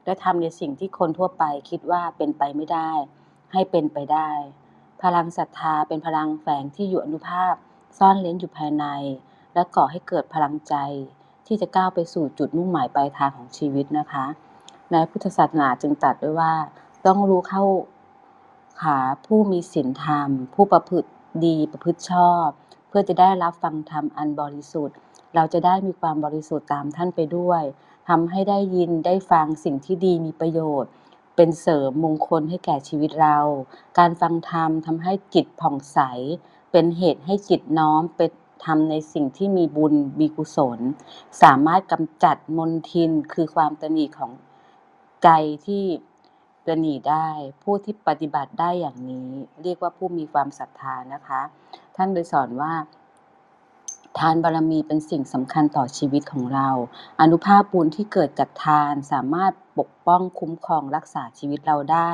และทำในสิ่งที่คนทั่วไปคิดว่าเป็นไปไม่ได้ ให้เป็นไปได้ พลังศรัทธาเป็นพลังแฝงที่อยู่อนุภาพ ซ่อนเล้นอยู่ภายใน และก่อให้เกิดพลังใจ ที่จะก้าวไปสู่จุดมุ่งหมายปลายทางของชีวิตนะคะในพุทธศาสนาจึงตรัสด้วยว่า ต้องรู้เข้าขาผู้มีศีลธรรม ผู้ประพฤติดีประพฤติชอบ เพื่อจะได้รับฟังธรรมอันบริสุทธิ์ เราจะได้มีความบริสุทธิ์ตามท่านไปด้วยทำให้ได้ยินได้ฟังสิ่งที่ดีมีประโยชน์ เป็นเสริมมงคลให้แก่ชีวิตเรา การฟังธรรมทำให้จิตผ่องใส เป็นเหตุให้จิตน้อมไป ทำในสิ่งที่มีบุญมีกุศล สามารถกำจัดมนทินคือความตนีของใจที่ตนีได้ ผู้ที่ปฏิบัติได้อย่างนี้ เรียกว่าผู้มีความศรัทธานะคะ ท่านโดยสอนว่าทานบารมีเป็นสิ่งสำคัญต่อชีวิตของเรา อนุภาพบุญที่เกิดจากทานสามารถปกป้องคุ้มครองรักษาชีวิตเราได้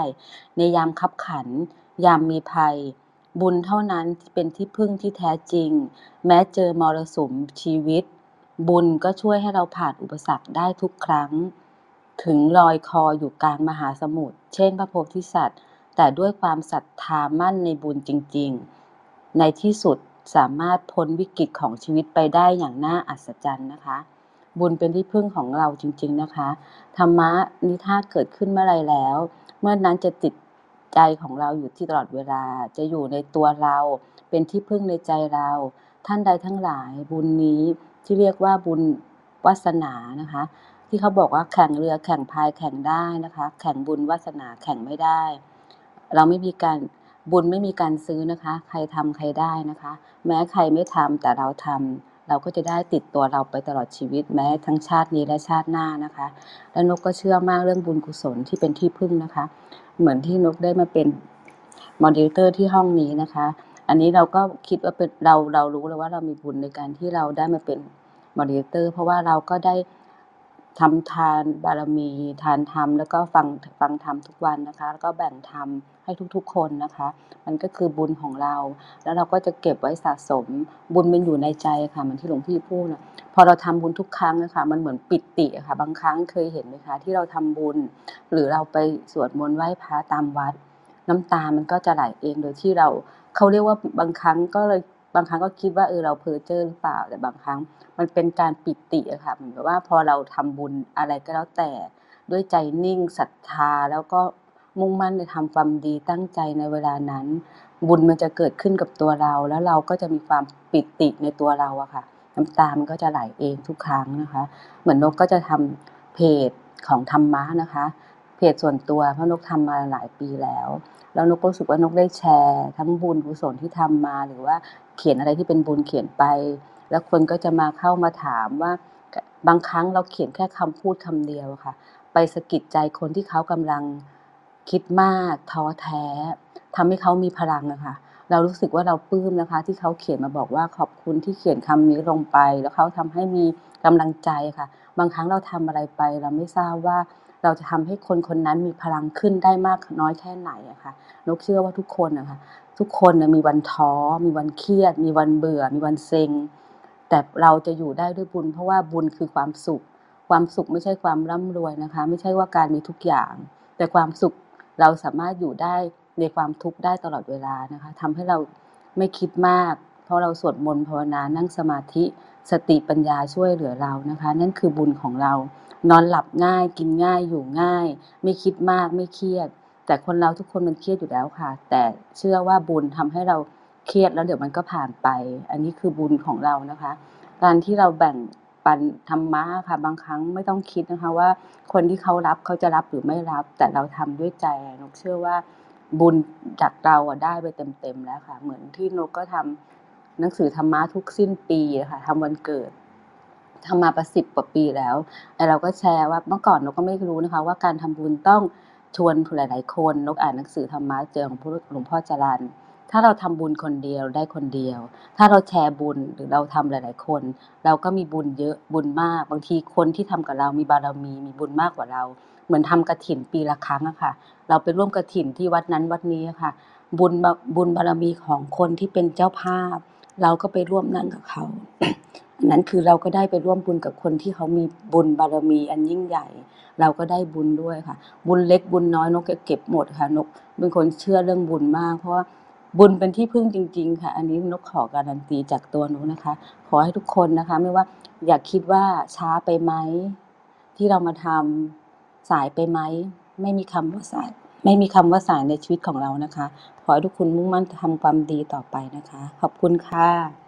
ในยามคับขัน ยามมีภัย บุญเท่านั้นเป็นที่พึ่งที่แท้จริง แม้เจอมรสุมชีวิต บุญก็ช่วยให้เราผ่านอุปสรรคได้ทุกครั้ง ถึงลอยคออยู่กลางมหาสมุทรเช่นพระโพธิสัตว์ แต่ด้วยความศรัทธามั่นในบุญจริง ๆ ในที่สุดสามารถพ้นวิกฤตของชีวิตไปได้อย่างน่าอัศจรรย์นะคะ บุญเป็นที่พึ่งของเราจริง ๆนะคะธรรมะนิทาเกิดขึ้นเมื่อไรแล้ว เมื่อนั้นจะติด ใจของเราอยู่ที่ตลอดเวลา จะอยู่ในตัวเรา เป็นที่พึ่งในใจเรา ท่านใดทั้งหลายบุญนี้ที่เรียกว่าบุญวาสนานะคะ ที่เขาบอกว่าแข่งเรือแข่งพายแข่งได้นะคะ แข่งบุญวาสนาแข่งไม่ได้ เราไม่มีการบุญไม่มีการซื้อนะคะ ใครทำใครได้นะคะ แม้ใครไม่ทำแต่เราทำเราก็จะได้ติดตัวเราไปตลอดชีวิตแม้ทั้งชาตินี้และชาติหน้านะคะ และนกก็เชื่อมากเรื่องบุญกุศลที่เป็นที่พึ่งนะคะ เหมือนที่นกได้มาเป็นมอนิเตอร์ที่ห้องนี้นะคะ อันนี้เราก็คิดว่าเป็นเราเรารู้แล้วว่าเรามีบุญในการที่เราได้มาเป็นมอนิเตอร์ เพราะว่าเราก็ได้ ทำทานบารมี ทานธรรมแล้วก็ฟังฟังธรรมทุกวันนะคะ แล้วก็แบ่งธรรมให้ทุกๆ คนนะคะ มันก็คือบุญของเรา แล้วเราก็จะเก็บไว้สะสม บุญมันอยู่ในใจค่ะเหมือนที่หลวงพี่พูดนะพอเราทำบุญทุกครั้งนะคะมันเหมือนปิติะค่ะ บางครั้งเคยเห็นไหมคะ ที่เราทำบุญ หรือเราไปสวดมนต์ไหว้พระตามวัด น้ำตามันก็จะไหลเองโดยที่เราเขาเรียกว่าบางครั้งก็เลย บางครั้งก็คิดว่าเออเราเพ้อเจ้อหรือเปล่า แต่บางครั้งมันเป็นการปิติอะค่ะเหมือนกับว่าพอเราทำบุญอะไรก็แล้วแต่ ด้วยใจนิ่งศรัทธาแล้วก็มุ่งมั่นในทำความดีตั้งใจในเวลานั้น บุญมันจะเกิดขึ้นกับตัวเรา แล้วเราก็จะมีความปิติในตัวเราอะค่ะ น้ำตามันก็จะไหลเองทุกครั้งนะคะ เหมือนนกก็จะทำเพจของธรรมะนะคะเพจส่วนตัวเพราะนกทำมาหลายปีแล้ว แล้วนกก็รู้สึกว่านกได้แชร์ ทั้งบุญกุศลที่ทำมาหรือว่า เขียนอะไรที่เป็นบุญเขียนไป แล้วคนก็จะมาเข้ามาถามว่าบางครั้งเราเขียนแค่คำพูดคำเดียวค่ะ ไปสะกิดใจคนที่เขากำลังคิดมากท้อแท้ทำให้เขามีพลังอะคะเรารู้สึกว่าเราปลื้มนะคะ ที่เขาเขียนมาบอกว่าขอบคุณที่เขียนคำนี้ลงไป แล้วเขาทำให้มีกำลังใจค่ะ บางครั้งเราทำอะไรไป เราไม่ทราบว่าเราจะทำให้คนคนนั้นมีพลังขึ้นได้มากน้อยแค่ไหนอะค่ะนกเชื่อว่าทุกคนนะคะ ทุกคนนะมีวันท้อ มีวันเครียด มีวันเบื่อ มีวันเซ็ง แต่เราจะอยู่ได้ด้วยบุญ เพราะว่าบุญคือความสุข ความสุขไม่ใช่ความร่ำรวยนะคะ ไม่ใช่ว่าการมีทุกอย่าง แต่ความสุขเราสามารถอยู่ได้ในความทุกข์ได้ตลอดเวลานะคะทำให้เราไม่คิดมาก เพราะเราสวดมนต์ภาวนานั่งสมาธิสติปัญญาช่วยเหลือเรานะคะ นั่นคือบุญของเรา นอนหลับง่ายกินง่ายอยู่ง่าย ไม่คิดมากไม่เครียด แต่คนเราทุกคนมันเครียดอยู่แล้วค่ะ แต่เชื่อว่าบุญทำให้เราเครียดแล้วเดี๋ยวมันก็ผ่านไป อันนี้คือบุญของเรานะคะ การที่เราแบ่งปันธรรมะค่ะ บางครั้งไม่ต้องคิดนะคะว่า คนที่เขารับเขาจะรับหรือไม่รับ แต่เราทำด้วยใจนกเชื่อว่าบุญจากเราอะได้ไปเต็มๆแล้วค่ะ เหมือนที่นกก็ทำหนังสือธรรมะทุกสิ้นปีค่ะทำวันเกิดทำมาประสิบกว่าปีแล้ว แต่เราก็แชร์ว่าเมื่อก่อนนกก็ไม่รู้นะคะ ว่าการทำบุญต้อง ชวนหลาย ๆ คนนกอ่านหนังสือธรรมะเจอของหลวงพ่อจรันถ้าเราทำบุญคนเดียวได้คนเดียว ถ้าเราแชร์บุญหรือเราทำหลาย ๆ คน เราก็มีบุญเยอะบุญมาก บางทีคนที่ทำกับเรามีบารมีมีบุญมากกว่าเรา เหมือนทำกระถินปีละครั้งอะค่ะ เราไปร่วมกระถินที่วัดนั้นวัดนี้ค่ะ บุญบุญบารมีของคนที่เป็นเจ้าภาพ เราก็ไปร่วมนั่งกับเขา อันนั้นคือเราก็ได้ไปร่วมบุญกับคนที่เขามีบุญบารมีอันยิ่งใหญ่ เราก็ได้บุญด้วยค่ะ บุญเล็กบุญน้อยนกเก็บหมดค่ะนกเป็นคนเชื่อเรื่องบุญมาก เพราะว่าบุญเป็นที่พึ่งจริง ๆ ค่ะ อันนี้นกขอการันตีจากตัวนกนะคะ ขอให้ทุกคนนะคะ ไม่ว่าอยากคิดว่าช้าไปไหมที่เรามาทำสายไปไหมไม่มีคำว่าสาย ไม่มีคำว่าสายในชีวิตของเรานะคะ ขอให้ทุกคนมุ่งมั่นทำความดีต่อไปนะคะ ขอบคุณค่ะ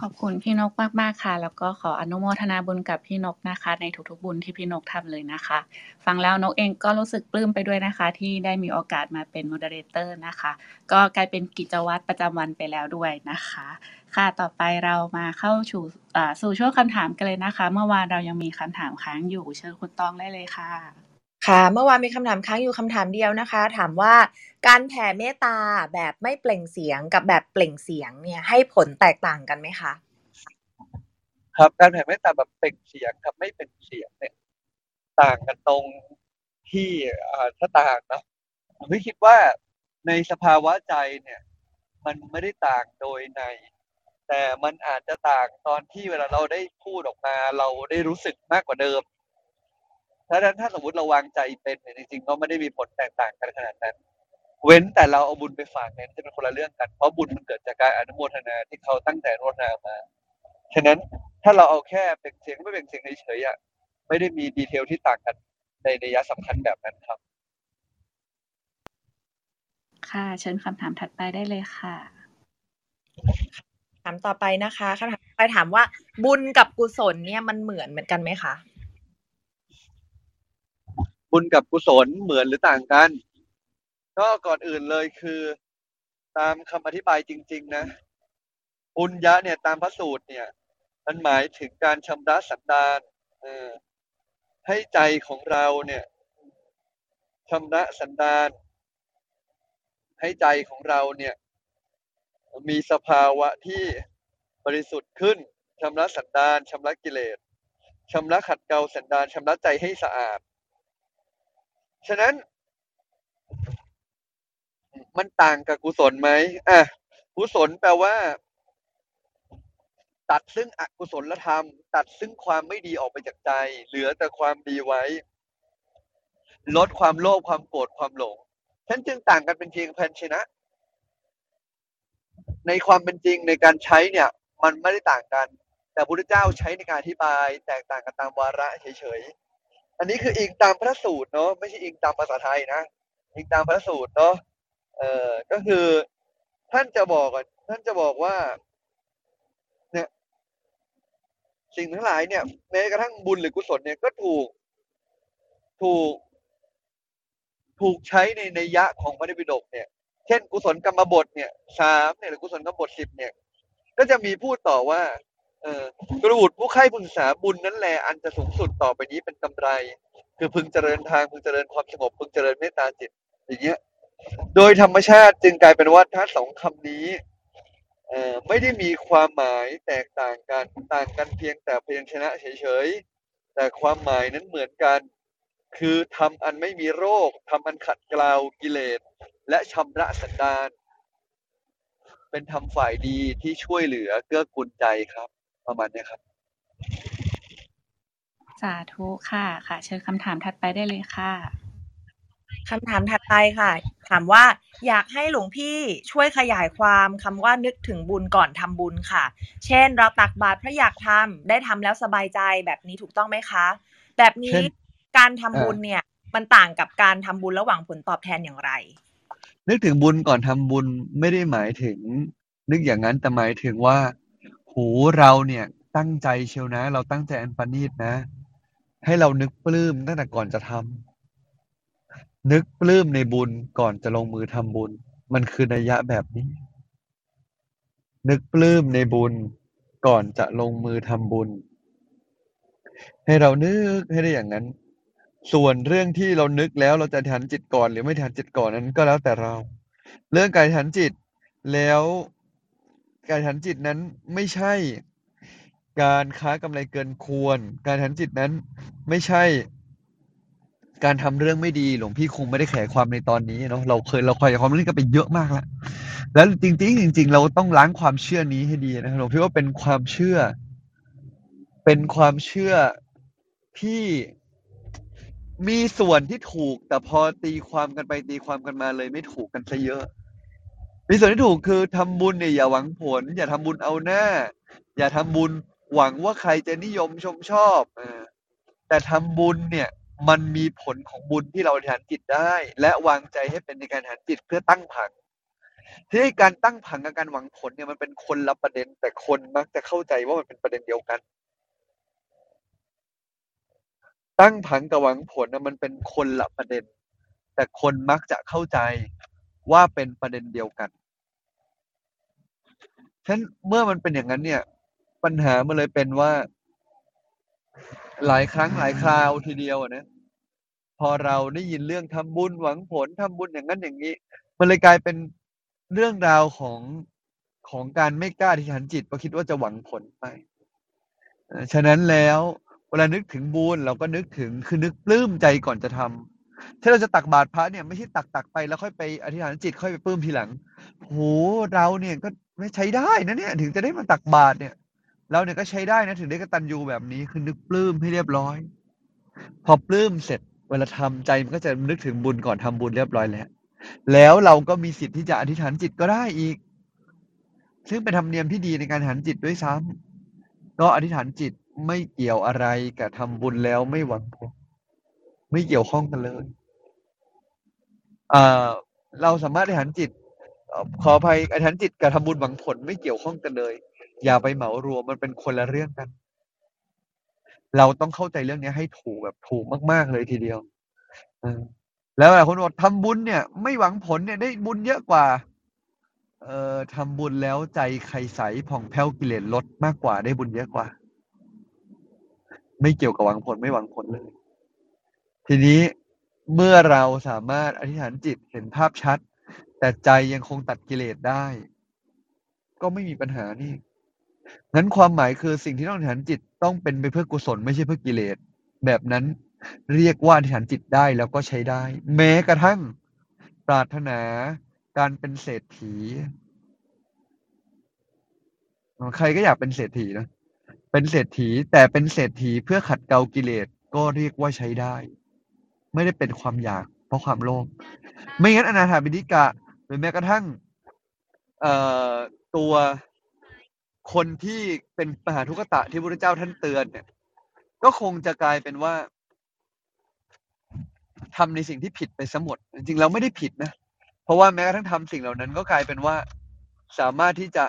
ขอบคุณพี่นกมากๆค่ะ แล้วก็ขออนุโมทนาบุญกับพี่นกนะคะ ในทุกๆบุญที่พี่นกทำเลยนะคะ ฟังแล้วนกเองก็รู้สึกปลื้มไปด้วยนะคะ ที่ได้มีโอกาสมาเป็น moderator นะคะ ก็กลายเป็นกิจวัตรประจำวันไปแล้วด้วยนะคะ ค่ะต่อไปเรามาเข้าสู่สู่ช่วงคำถามกันเลยนะคะ เมื่อวานเรายังมีคำถามค้างอยู่เชิญคุณตองได้เลยค่ะ ค่ะ เมื่อวานมีคำถามค้างอยู่คำถามเดียวนะคะ ถามว่าการแผ่เมตตาแบบไม่เปล่งเสียงกับแบบเปล่งเสียงเนี่ยให้ผลแตกต่างกันไหมคะ ครับการแผ่เมตตาแบบเปล่งเสียงกับไม่เป็นเสียงเนี่ยต่างกันตรงที่ถ้าต่างนะผมคิดว่าในสภาวะใจเนี่ย มันไม่ได้ต่างโดยใน แต่มันอาจจะต่างตอนที่เวลาเราได้พูดออกมา เราได้รู้สึกมากกว่าเดิม ถ้านั้นถ้าสมมติเราวางใจเป็นเนี่ยจริงๆก็ไม่ได้มีผลแตกต่างกันขนาดนั้น เว้นแต่เราเอาบุญไปฝากเนี่ยจะเป็นคนละเรื่องกัน เพราะบุญมันเกิดจากการอนุโมทนาที่เขาตั้งใจอนุโมทนามา ฉะนั้นถ้าเราเอาแค่เปล่งเสียงไม่เปล่งเสียงเฉยๆอะไม่ได้มีดีเทลที่ต่างกันในนัยสำคัญแบบนั้นครับ ค่ะ เชิญคำถามถัดไปได้เลยค่ะถามต่อไปนะคะคำถามต่อไปถามว่าบุญกับกุศลเนี่ยมันเหมือนเหมือนกันไหมคะ บุญกับกุศลเหมือนหรือต่างกัน ก็ก่อนอื่นเลยคือ ตามคำอธิบายจริง ๆ นะบุญยะเนี่ยตามพระสูตรเนี่ย มันหมายถึงการชำระสันดานเออให้ใจของเราเนี่ยชำระสันดานให้ใจของเราเนี่ย มีสภาวะที่บริสุทธิ์ขึ้นชำระสันดานชำระกิเลสชำระขัดเกลาสันดานชำระใจให้สะอาด ฉะนั้นมันต่างกับกุศลไหมอะกุศลแปลว่า ตัดซึ่งอกุศลธรรม ตัดซึ่งความไม่ดีออกไปจากใจ เหลือแต่ความดีไว้ ลดความโลภความโกรธความหลงฉันจึงต่างกันเป็นเพียงพันชนะ ในความเป็นจริงในการใช้เนี่ย มันไม่ได้ต่างกัน แต่พระพุทธเจ้าใช้ในการอธิบาย แตกต่างกันตามวาระเฉยๆ อันนี้คืออิงตามพระสูตรเนาะไม่ใช่อิงตามภาษาไทยนะอิงตามพระสูตรเนาะเอ่อก็คือท่านจะบอกอะท่านจะบอกว่า เนี่ย สิ่งทั้งหลายเนี่ยแม้กระทั่งบุญหรือกุศลเนี่ยก็ถูก ถูก ถูกใช้ในในยะของพระนิปิฎกเนี่ย เช่น กุศลกรรมบทเนี่ยสามเนี่ยหรือกุศลกรรมบทสิบเนี่ย ก็จะมีพูดต่อว่า เออกระบุตรผู้ใคร่พึงศึกษาบุญนั้นแหลอันจะสูงสุดต่อไปนี้เป็นกำไร คือพึงเจริญทางพึงเจริญความสงบพึงเจริญเมตตาจิต อย่างเงี้ย โดยธรรมชาติจึงกลายเป็นว่าถ้าสองคำนี้เอ่อไม่ได้มีความหมายแตกต่างกันต่างกันเพียงแต่เพียงชนะเฉยๆแต่ความหมายนั้นเหมือนกัน คือทำอันไม่มีโรคทำอันขัดเกลากิเลส และชำระสันดานเป็นทำฝ่ายดีที่ช่วยเหลือเกื้อกูลใจครับ ประมาณเนี้ยครับ สาธุค่ะ ค่ะ เชิญคำถามถัดไปได้เลยค่ะ คำถามถัดไปค่ะ ถามว่าอยากให้หลวงพี่ช่วยขยายความคำว่านึกถึงบุญก่อนทำบุญค่ะ เช่น เราตักบาตรเพราะอยากทำได้ทำแล้วสบายใจแบบนี้ถูกต้องไหมคะ แบบนี้เช่นการทำบุญอ่า เนี่ย มันต่างกับการทำบุญระหว่างผลตอบแทนอย่างไร นึกถึงบุญก่อนทำบุญไม่ได้หมายถึง นึกอย่างนั้นแต่หมายถึงว่า หูเราเนี่ยตั้งใจเชียวนะ เราตั้งใจอันประณีตนะ ให้เรานึกปลื้มตั้งแต่ก่อนจะทำนึกปลื้มในบุญก่อนจะลงมือทำบุญ มันคือนัยยะแบบนี้ นึกปลื้มในบุญก่อนจะลงมือทำบุญ ให้เรานึกให้ได้อย่างนั้น ส่วนเรื่องที่เรานึกแล้วเราจะอธิษฐานจิตก่อน หรือไม่อธิษฐานจิตก่อนนั้นก็แล้วแต่เรา เรื่องการอธิษฐานจิตแล้ว การอธิษฐานจิตนั้นไม่ใช่การค้ากำไรเกินควร การอธิษฐานจิตนั้นไม่ใช่ การทำเรื่องไม่ดีหลวงพี่คงไม่ได้แขยายความในตอนนี้เนาะเราเคยเราขยายความเรื่องนี้กันไปเยอะมากแล้วแล้วจริง ๆ จริง ๆ เราต้องล้างความเชื่อนี้ให้ดีนะครับหลวงพี่ว่าเป็นความเชื่อ เป็นความเชื่อที่มีส่วนที่ถูก แต่พอตีความกันไปตีความกันมาเลยไม่ถูกกันซะเยอะ มีส่วนที่ถูกคือทำบุญเนี่ยอย่าหวังผล อย่าทำบุญเอาหน้า อย่าทำบุญหวังว่าใครจะนิยมชมชอบอแต่ทำบุญเนี่ย มันมีผลของบุญที่เราอธิษฐานจิตได้ และวางใจให้เป็นในการอธิษฐานจิตเพื่อตั้งผังที่การตั้งผังกับการหวังผลเนี่ยมันเป็นคนละประเด็น แต่คนมักจะเข้าใจว่ามันเป็นประเด็นเดียวกัน ตั้งผังกับหวังผลนะมันเป็นคนละประเด็น แต่คนมักจะเข้าใจว่าเป็นประเด็นเดียวกัน ฉะนั้นเมื่อมันเป็นอย่างนั้นเนี่ย ปัญหามันเลยเป็นว่า หลายครั้งหลายคราวทีเดียวนะพอเราได้ยินเรื่องทำบุญหวังผลทำบุญอย่างนั้นอย่างนี้ มันเลยกลายเป็นเรื่องราวของของการไม่กล้าที่ฐานจิตเพราะคิดว่าจะหวังผลไปฉะนั้นแล้วเวลานึกถึงบุญเราก็นึกถึงคือนึกปลื้มใจก่อนจะทำ ถ้าเราจะตักบาตรพระเนี่ยไม่ใช่ตักตักไปแล้วค่อยไปอธิษฐานจิตค่อยไปปลื้มทีหลังโหเราเนี่ยก็ไม่ใช้ได้นะเนี่ย ถึงจะได้มาตักบาตรเนี่ย เราเนี่ยก็ใช้ได้นะถึงได้กตัญญูแบบนี้คือนึกปลื้มให้เรียบร้อย พอปลื้มเสร็จเวลาทำใจมันก็จะนึกถึงบุญก่อนทำบุญเรียบร้อยแล้ว แล้วเราก็มีสิทธิ์ที่จะอธิษฐานจิตก็ได้อีก ซึ่งเป็นธรรมเนียมที่ดีในการอธิษฐานจิตด้วยซ้ำก็อธิษฐานจิตไม่เกี่ยวอะไรกับทำบุญแล้วไม่หวังผล ไม่เกี่ยวข้องกันเลยอ่าเราสามารถอธิษฐานจิตขออภัยอธิษฐานจิตกับทำบุญหวังผลไม่เกี่ยวข้องกันเลย อย่าไปเหมารวมมันเป็นคนละเรื่องกัน เราต้องเข้าใจเรื่องนี้ให้ถูกแบบถูกมากๆเลยทีเดียวแล้วหลายคนบอกทำบุญเนี่ย ไม่หวังผลเนี่ยได้บุญเยอะกว่า เอ่อทำบุญแล้วใจใครใสผ่องแผ้วกิเลสลดมากกว่าได้บุญเยอะกว่า ไม่เกี่ยวกับหวังผลไม่หวังผลเลย ทีนี้เมื่อเราสามารถอธิษฐานจิตเห็นภาพชัด แต่ใจยังคงตัดกิเลสได้ ก็ไม่มีปัญหานี่งั้นความหมายคือสิ่งที่ต้องอธิษฐานจิตต้องเป็นไปเพื่อกุศลไม่ใช่เพื่อกิเลส แบบนั้นเรียกว่าอธิษฐานจิตได้แล้วก็ใช้ได้ แม้กระทั่งปรารถนาการเป็นเศรษฐีใครก็อยากเป็นเศรษฐีนะเป็นเศรษฐีแต่เป็นเศรษฐีเพื่อขัดเกลากิเลสก็เรียกว่าใช้ได้ ไม่ได้เป็นความอยากเพราะความโลภไม่งั้นอนาถาบิณิกะหรือแม้กระทั่ง เอ่อตัวคนที่เป็นมหาทุกตะที่พระพุทธเจ้าท่านเตือนเนี่ย ก็คงจะกลายเป็นว่าทำในสิ่งที่ผิดไปซะหมดจริงๆเราไม่ได้ผิดนะเพราะว่าแม้กระทั่งทำสิ่งเหล่านั้น ก็กลายเป็นว่าสามารถที่จะ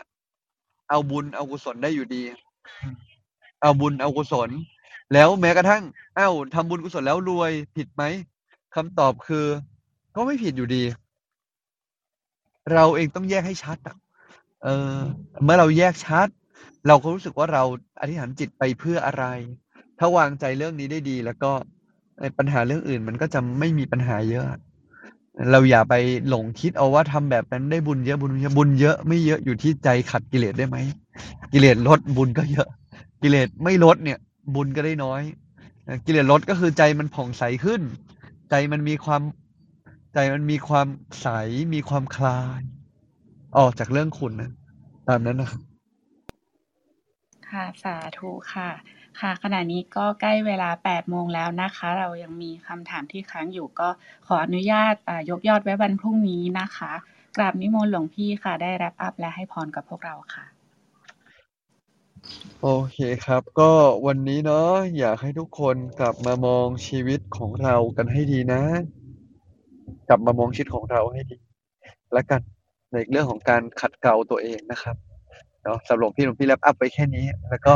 เอาบุญเอากุศลได้อยู่ดี เอาบุญเอากุศล แล้วแม้กระทั่งเอ้าทำบุญกุศลแล้วรวยผิดไหมคำตอบคือ ก็ไม่ผิดอยู่ดี เราเองต้องแยกให้ชัดอะเออ เมื่อเราแยกชัด เราก็รู้สึกว่าเราอธิษฐานจิตไปเพื่ออะไร ถ้าวางใจเรื่องนี้ได้ดี แล้วก็ปัญหาเรื่องอื่นมันก็จะไม่มีปัญหาเยอะ เราอย่าไปหลงคิดเอาว่าทำแบบนั้นได้บุญเยอะบุญเยอะบุญเยอะไม่เยอะอยู่ที่ใจขัดกิเลสได้ไหมกิเลสลดบุญก็เยอะ กิเลสไม่ลดเนี่ย บุญก็ได้น้อยกิเลสลดก็คือใจมันผ่องใสขึ้น ใจมันมีความใจมันมีความใสมีความคลาย ออกจากเรื่องคุณนะตามนั้นนะครับค่ะสาธุค่ะ ค่ะ ขณะนี้ก็ใกล้เวลา8โมงแล้วนะคะ เรายังมีคำถามที่ค้างอยู่ก็ขออนุญาตยกยอดไว้วันพรุ่งนี้นะคะ กราบนิมนต์หลวงพี่ค่ะ ได้รับอัพและให้พรกับพวกเราค่ะ โอเคครับ ก็วันนี้เนาะอยากให้ทุกคนกลับมามองชีวิตของเรากันให้ดีนะ กลับมามองชีวิตของเราให้ดี แล้วกันในเรื่องของการขัดเกลาตัวเองนะครับเนาะสำหรับพี่หลวงพี่แลปอัพไปแค่นี้ แล้วก็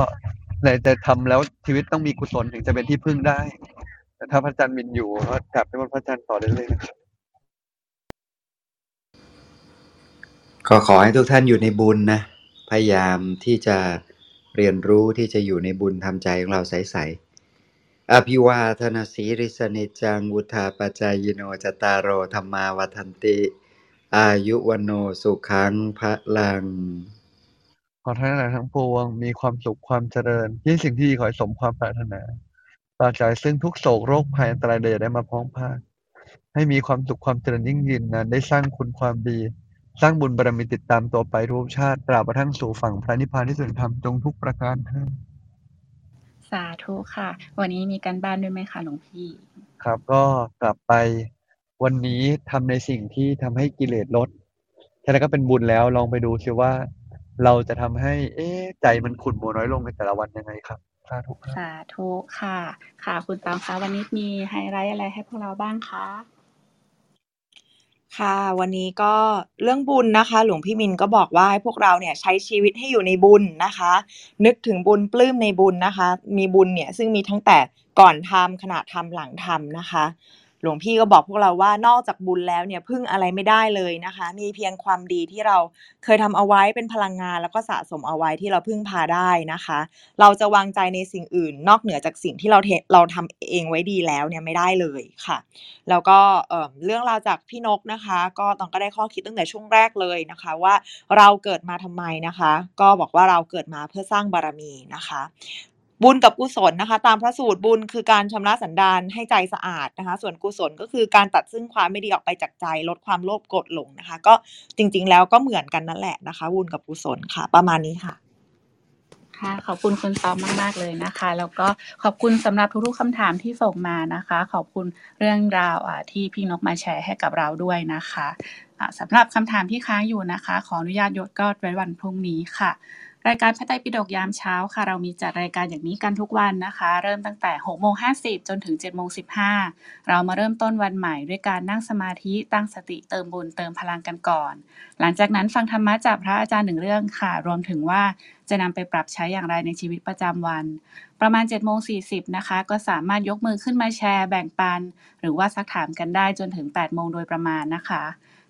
ในจะทำแล้วชีวิตต้องมีกุศลถึงจะเป็นที่พึ่งได้ แต่ถ้าพระอาจารย์มินอยู่ก็กลับไปบนพระอาจารย์ต่อได้เลยนะครับก็ขอให้ทุกท่านอยู่ในบุญนะ พยายามที่จะ เรียนรู้ที่จะอยู่ในบุญทำใจของเราใสๆอภิวาทนาสีริสเนจังวุธาปจายโนจตารโอธรรมาวัฒนติ อายุวันโนสุขังพระลัง ขอท่านหลายทั้งปวง มีความสุขความเจริญที่สิ่งที่ขอให้สมความปรารถนาปราศจากซึ่งทุกโศกโรคภัยอันตรายใดอย่าได้มาพ้องพาให้มีความสุขความเจริญยิ่งยืนนานได้สร้างคุณความดี สร้างบุญบารมีติดตามตัวไปทุกชาติตราบกระทั่งสู่ฝั่งพระนิพพานที่สุดธรรมจงทุกประการเถิดสาธุค่ะ วันนี้มีการบ้านด้วยไหมคะหลวงพี่ ครับก็กลับไปวันนี้ทำในสิ่งที่ทำให้กิเลสลดแค่นั้นก็เป็นบุญแล้วลองไปดูซิว่า เราจะทำให้ เอ๊ะใจมันขุ่นมัวน้อยลงในแต่ละวันยังไงครับสาธุครับสาธุค่ะ ค่ะ คุณตามคะวันนี้มีไฮไลท์อะไรให้พวกเราบ้างคะ ค่ะ วันนี้ก็เรื่องบุญนะคะ หลวงพี่มินก็บอกว่าให้พวกเราเนี่ยใช้ชีวิตให้อยู่ในบุญนะคะ นึกถึงบุญปลื้มในบุญนะคะ มีบุญเนี่ยซึ่งมีทั้งแต่ก่อนทำขณะทำหลังทำนะคะ หลวงพี่ก็บอกพวกเราว่านอกจากบุญแล้วเนี่ยพึ่งอะไรไม่ได้เลยนะคะ มีเพียงความดีที่เราเคยทำเอาไว้เป็นพลังงาน แล้วก็สะสมเอาไว้ที่เราพึ่งพาได้นะคะ เราจะวางใจในสิ่งอื่น นอกเหนือจากสิ่งที่เราเราทำเองไว้ดีแล้วเนี่ยไม่ได้เลยค่ะ แล้วก็เอ่อเรื่องราวจากพี่นกนะคะ ก็ตองก็ได้ข้อคิดตั้งแต่ช่วงแรกเลยนะคะว่าเราเกิดมาทำไมนะคะ ก็บอกว่าเราเกิดมาเพื่อสร้างบารมีนะคะ บุญกับกุศลนะคะ ตามพระสูตรบุญคือการชำระสันดานให้ใจสะอาดนะคะ ส่วนกุศลก็คือการตัดซึ่งความไม่ดีออกไปจากใจ ลดความโลภโกรธหลงนะคะ ก็จริง ๆ แล้วก็เหมือนกันนั่นแหละนะคะ บุญกับกุศลค่ะ ประมาณนี้ค่ะค่ะขอบคุณคุณซอมมาก ๆ เลยนะคะ แล้วก็ขอบคุณสำหรับทุกๆคำถามที่ส่งมานะคะ ขอบคุณเรื่องราวที่พี่นกมาแชร์ให้กับเราด้วยนะคะอ่าสำหรับคำถามที่ค้างอยู่นะคะ ขออนุญาตยกยอดไว้วันพรุ่งนี้ค่ะ รายการพระไตรปิฎกยามเช้าค่ะ เรามีจัดรายการอย่างนี้กันทุกวันนะคะ เริ่มตั้งแต่6:50จนถึง7:15เรามาเริ่มต้นวันใหม่ด้วยการนั่งสมาธิตั้งสติเติมบุญเติมพลังกันก่อน หลังจากนั้นฟังธรรมะจากพระอาจารย์หนึ่งเรื่องค่ะ รวมถึงว่าจะนำไปปรับใช้อย่างไรในชีวิตประจำวัน ประมาณ7:40นะคะ ก็สามารถยกมือขึ้นมาแชร์แบ่งปัน หรือว่าซักถามกันได้จนถึง8โมงโดยประมาณนะคะ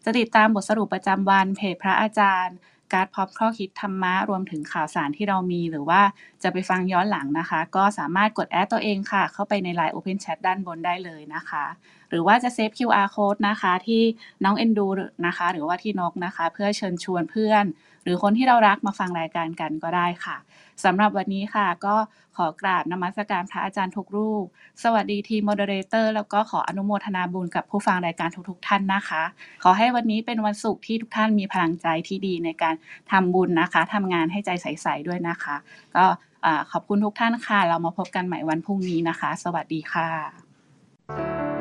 จะติดตามบทสรุปประจำวันเพจพระอาจารย์ การ์ดพร็อปข้อคิดธรรมะ รวมถึงข่าวสารที่เรามี หรือว่าจะไปฟังย้อนหลังนะคะ ก็สามารถกด add ตัวเองค่ะ เข้าไปใน LINE Open Chat ด้านบนได้เลยนะคะ หรือว่าจะเซฟ QR Code นะคะ ที่น้องเอ็นดูนะคะ หรือว่าที่นกนะคะ เพื่อเชิญชวนเพื่อน รือคนที่เรารักมาฟังรายการกันก็ได้ค่ะสำหรับวันนี้ค่ะ ก็ขอกราบนมัสการพระอาจารย์ทุกรูป สวัสดีทีม Moderator แล้วก็ขออนุโมทนาบุญกับผู้ฟังรายการทุกๆ ท่านนะคะ ขอให้วันนี้เป็นวันศุกร์ที่ทุกท่านมีพลังใจที่ดีในการทำบุญนะคะทำงานให้ใจใสๆด้วยนะคะ ก็ขอบคุณทุกท่านค่ะ เรามาพบกันใหม่วันพรุ่งนี้นะคะ สวัสดีค่ะ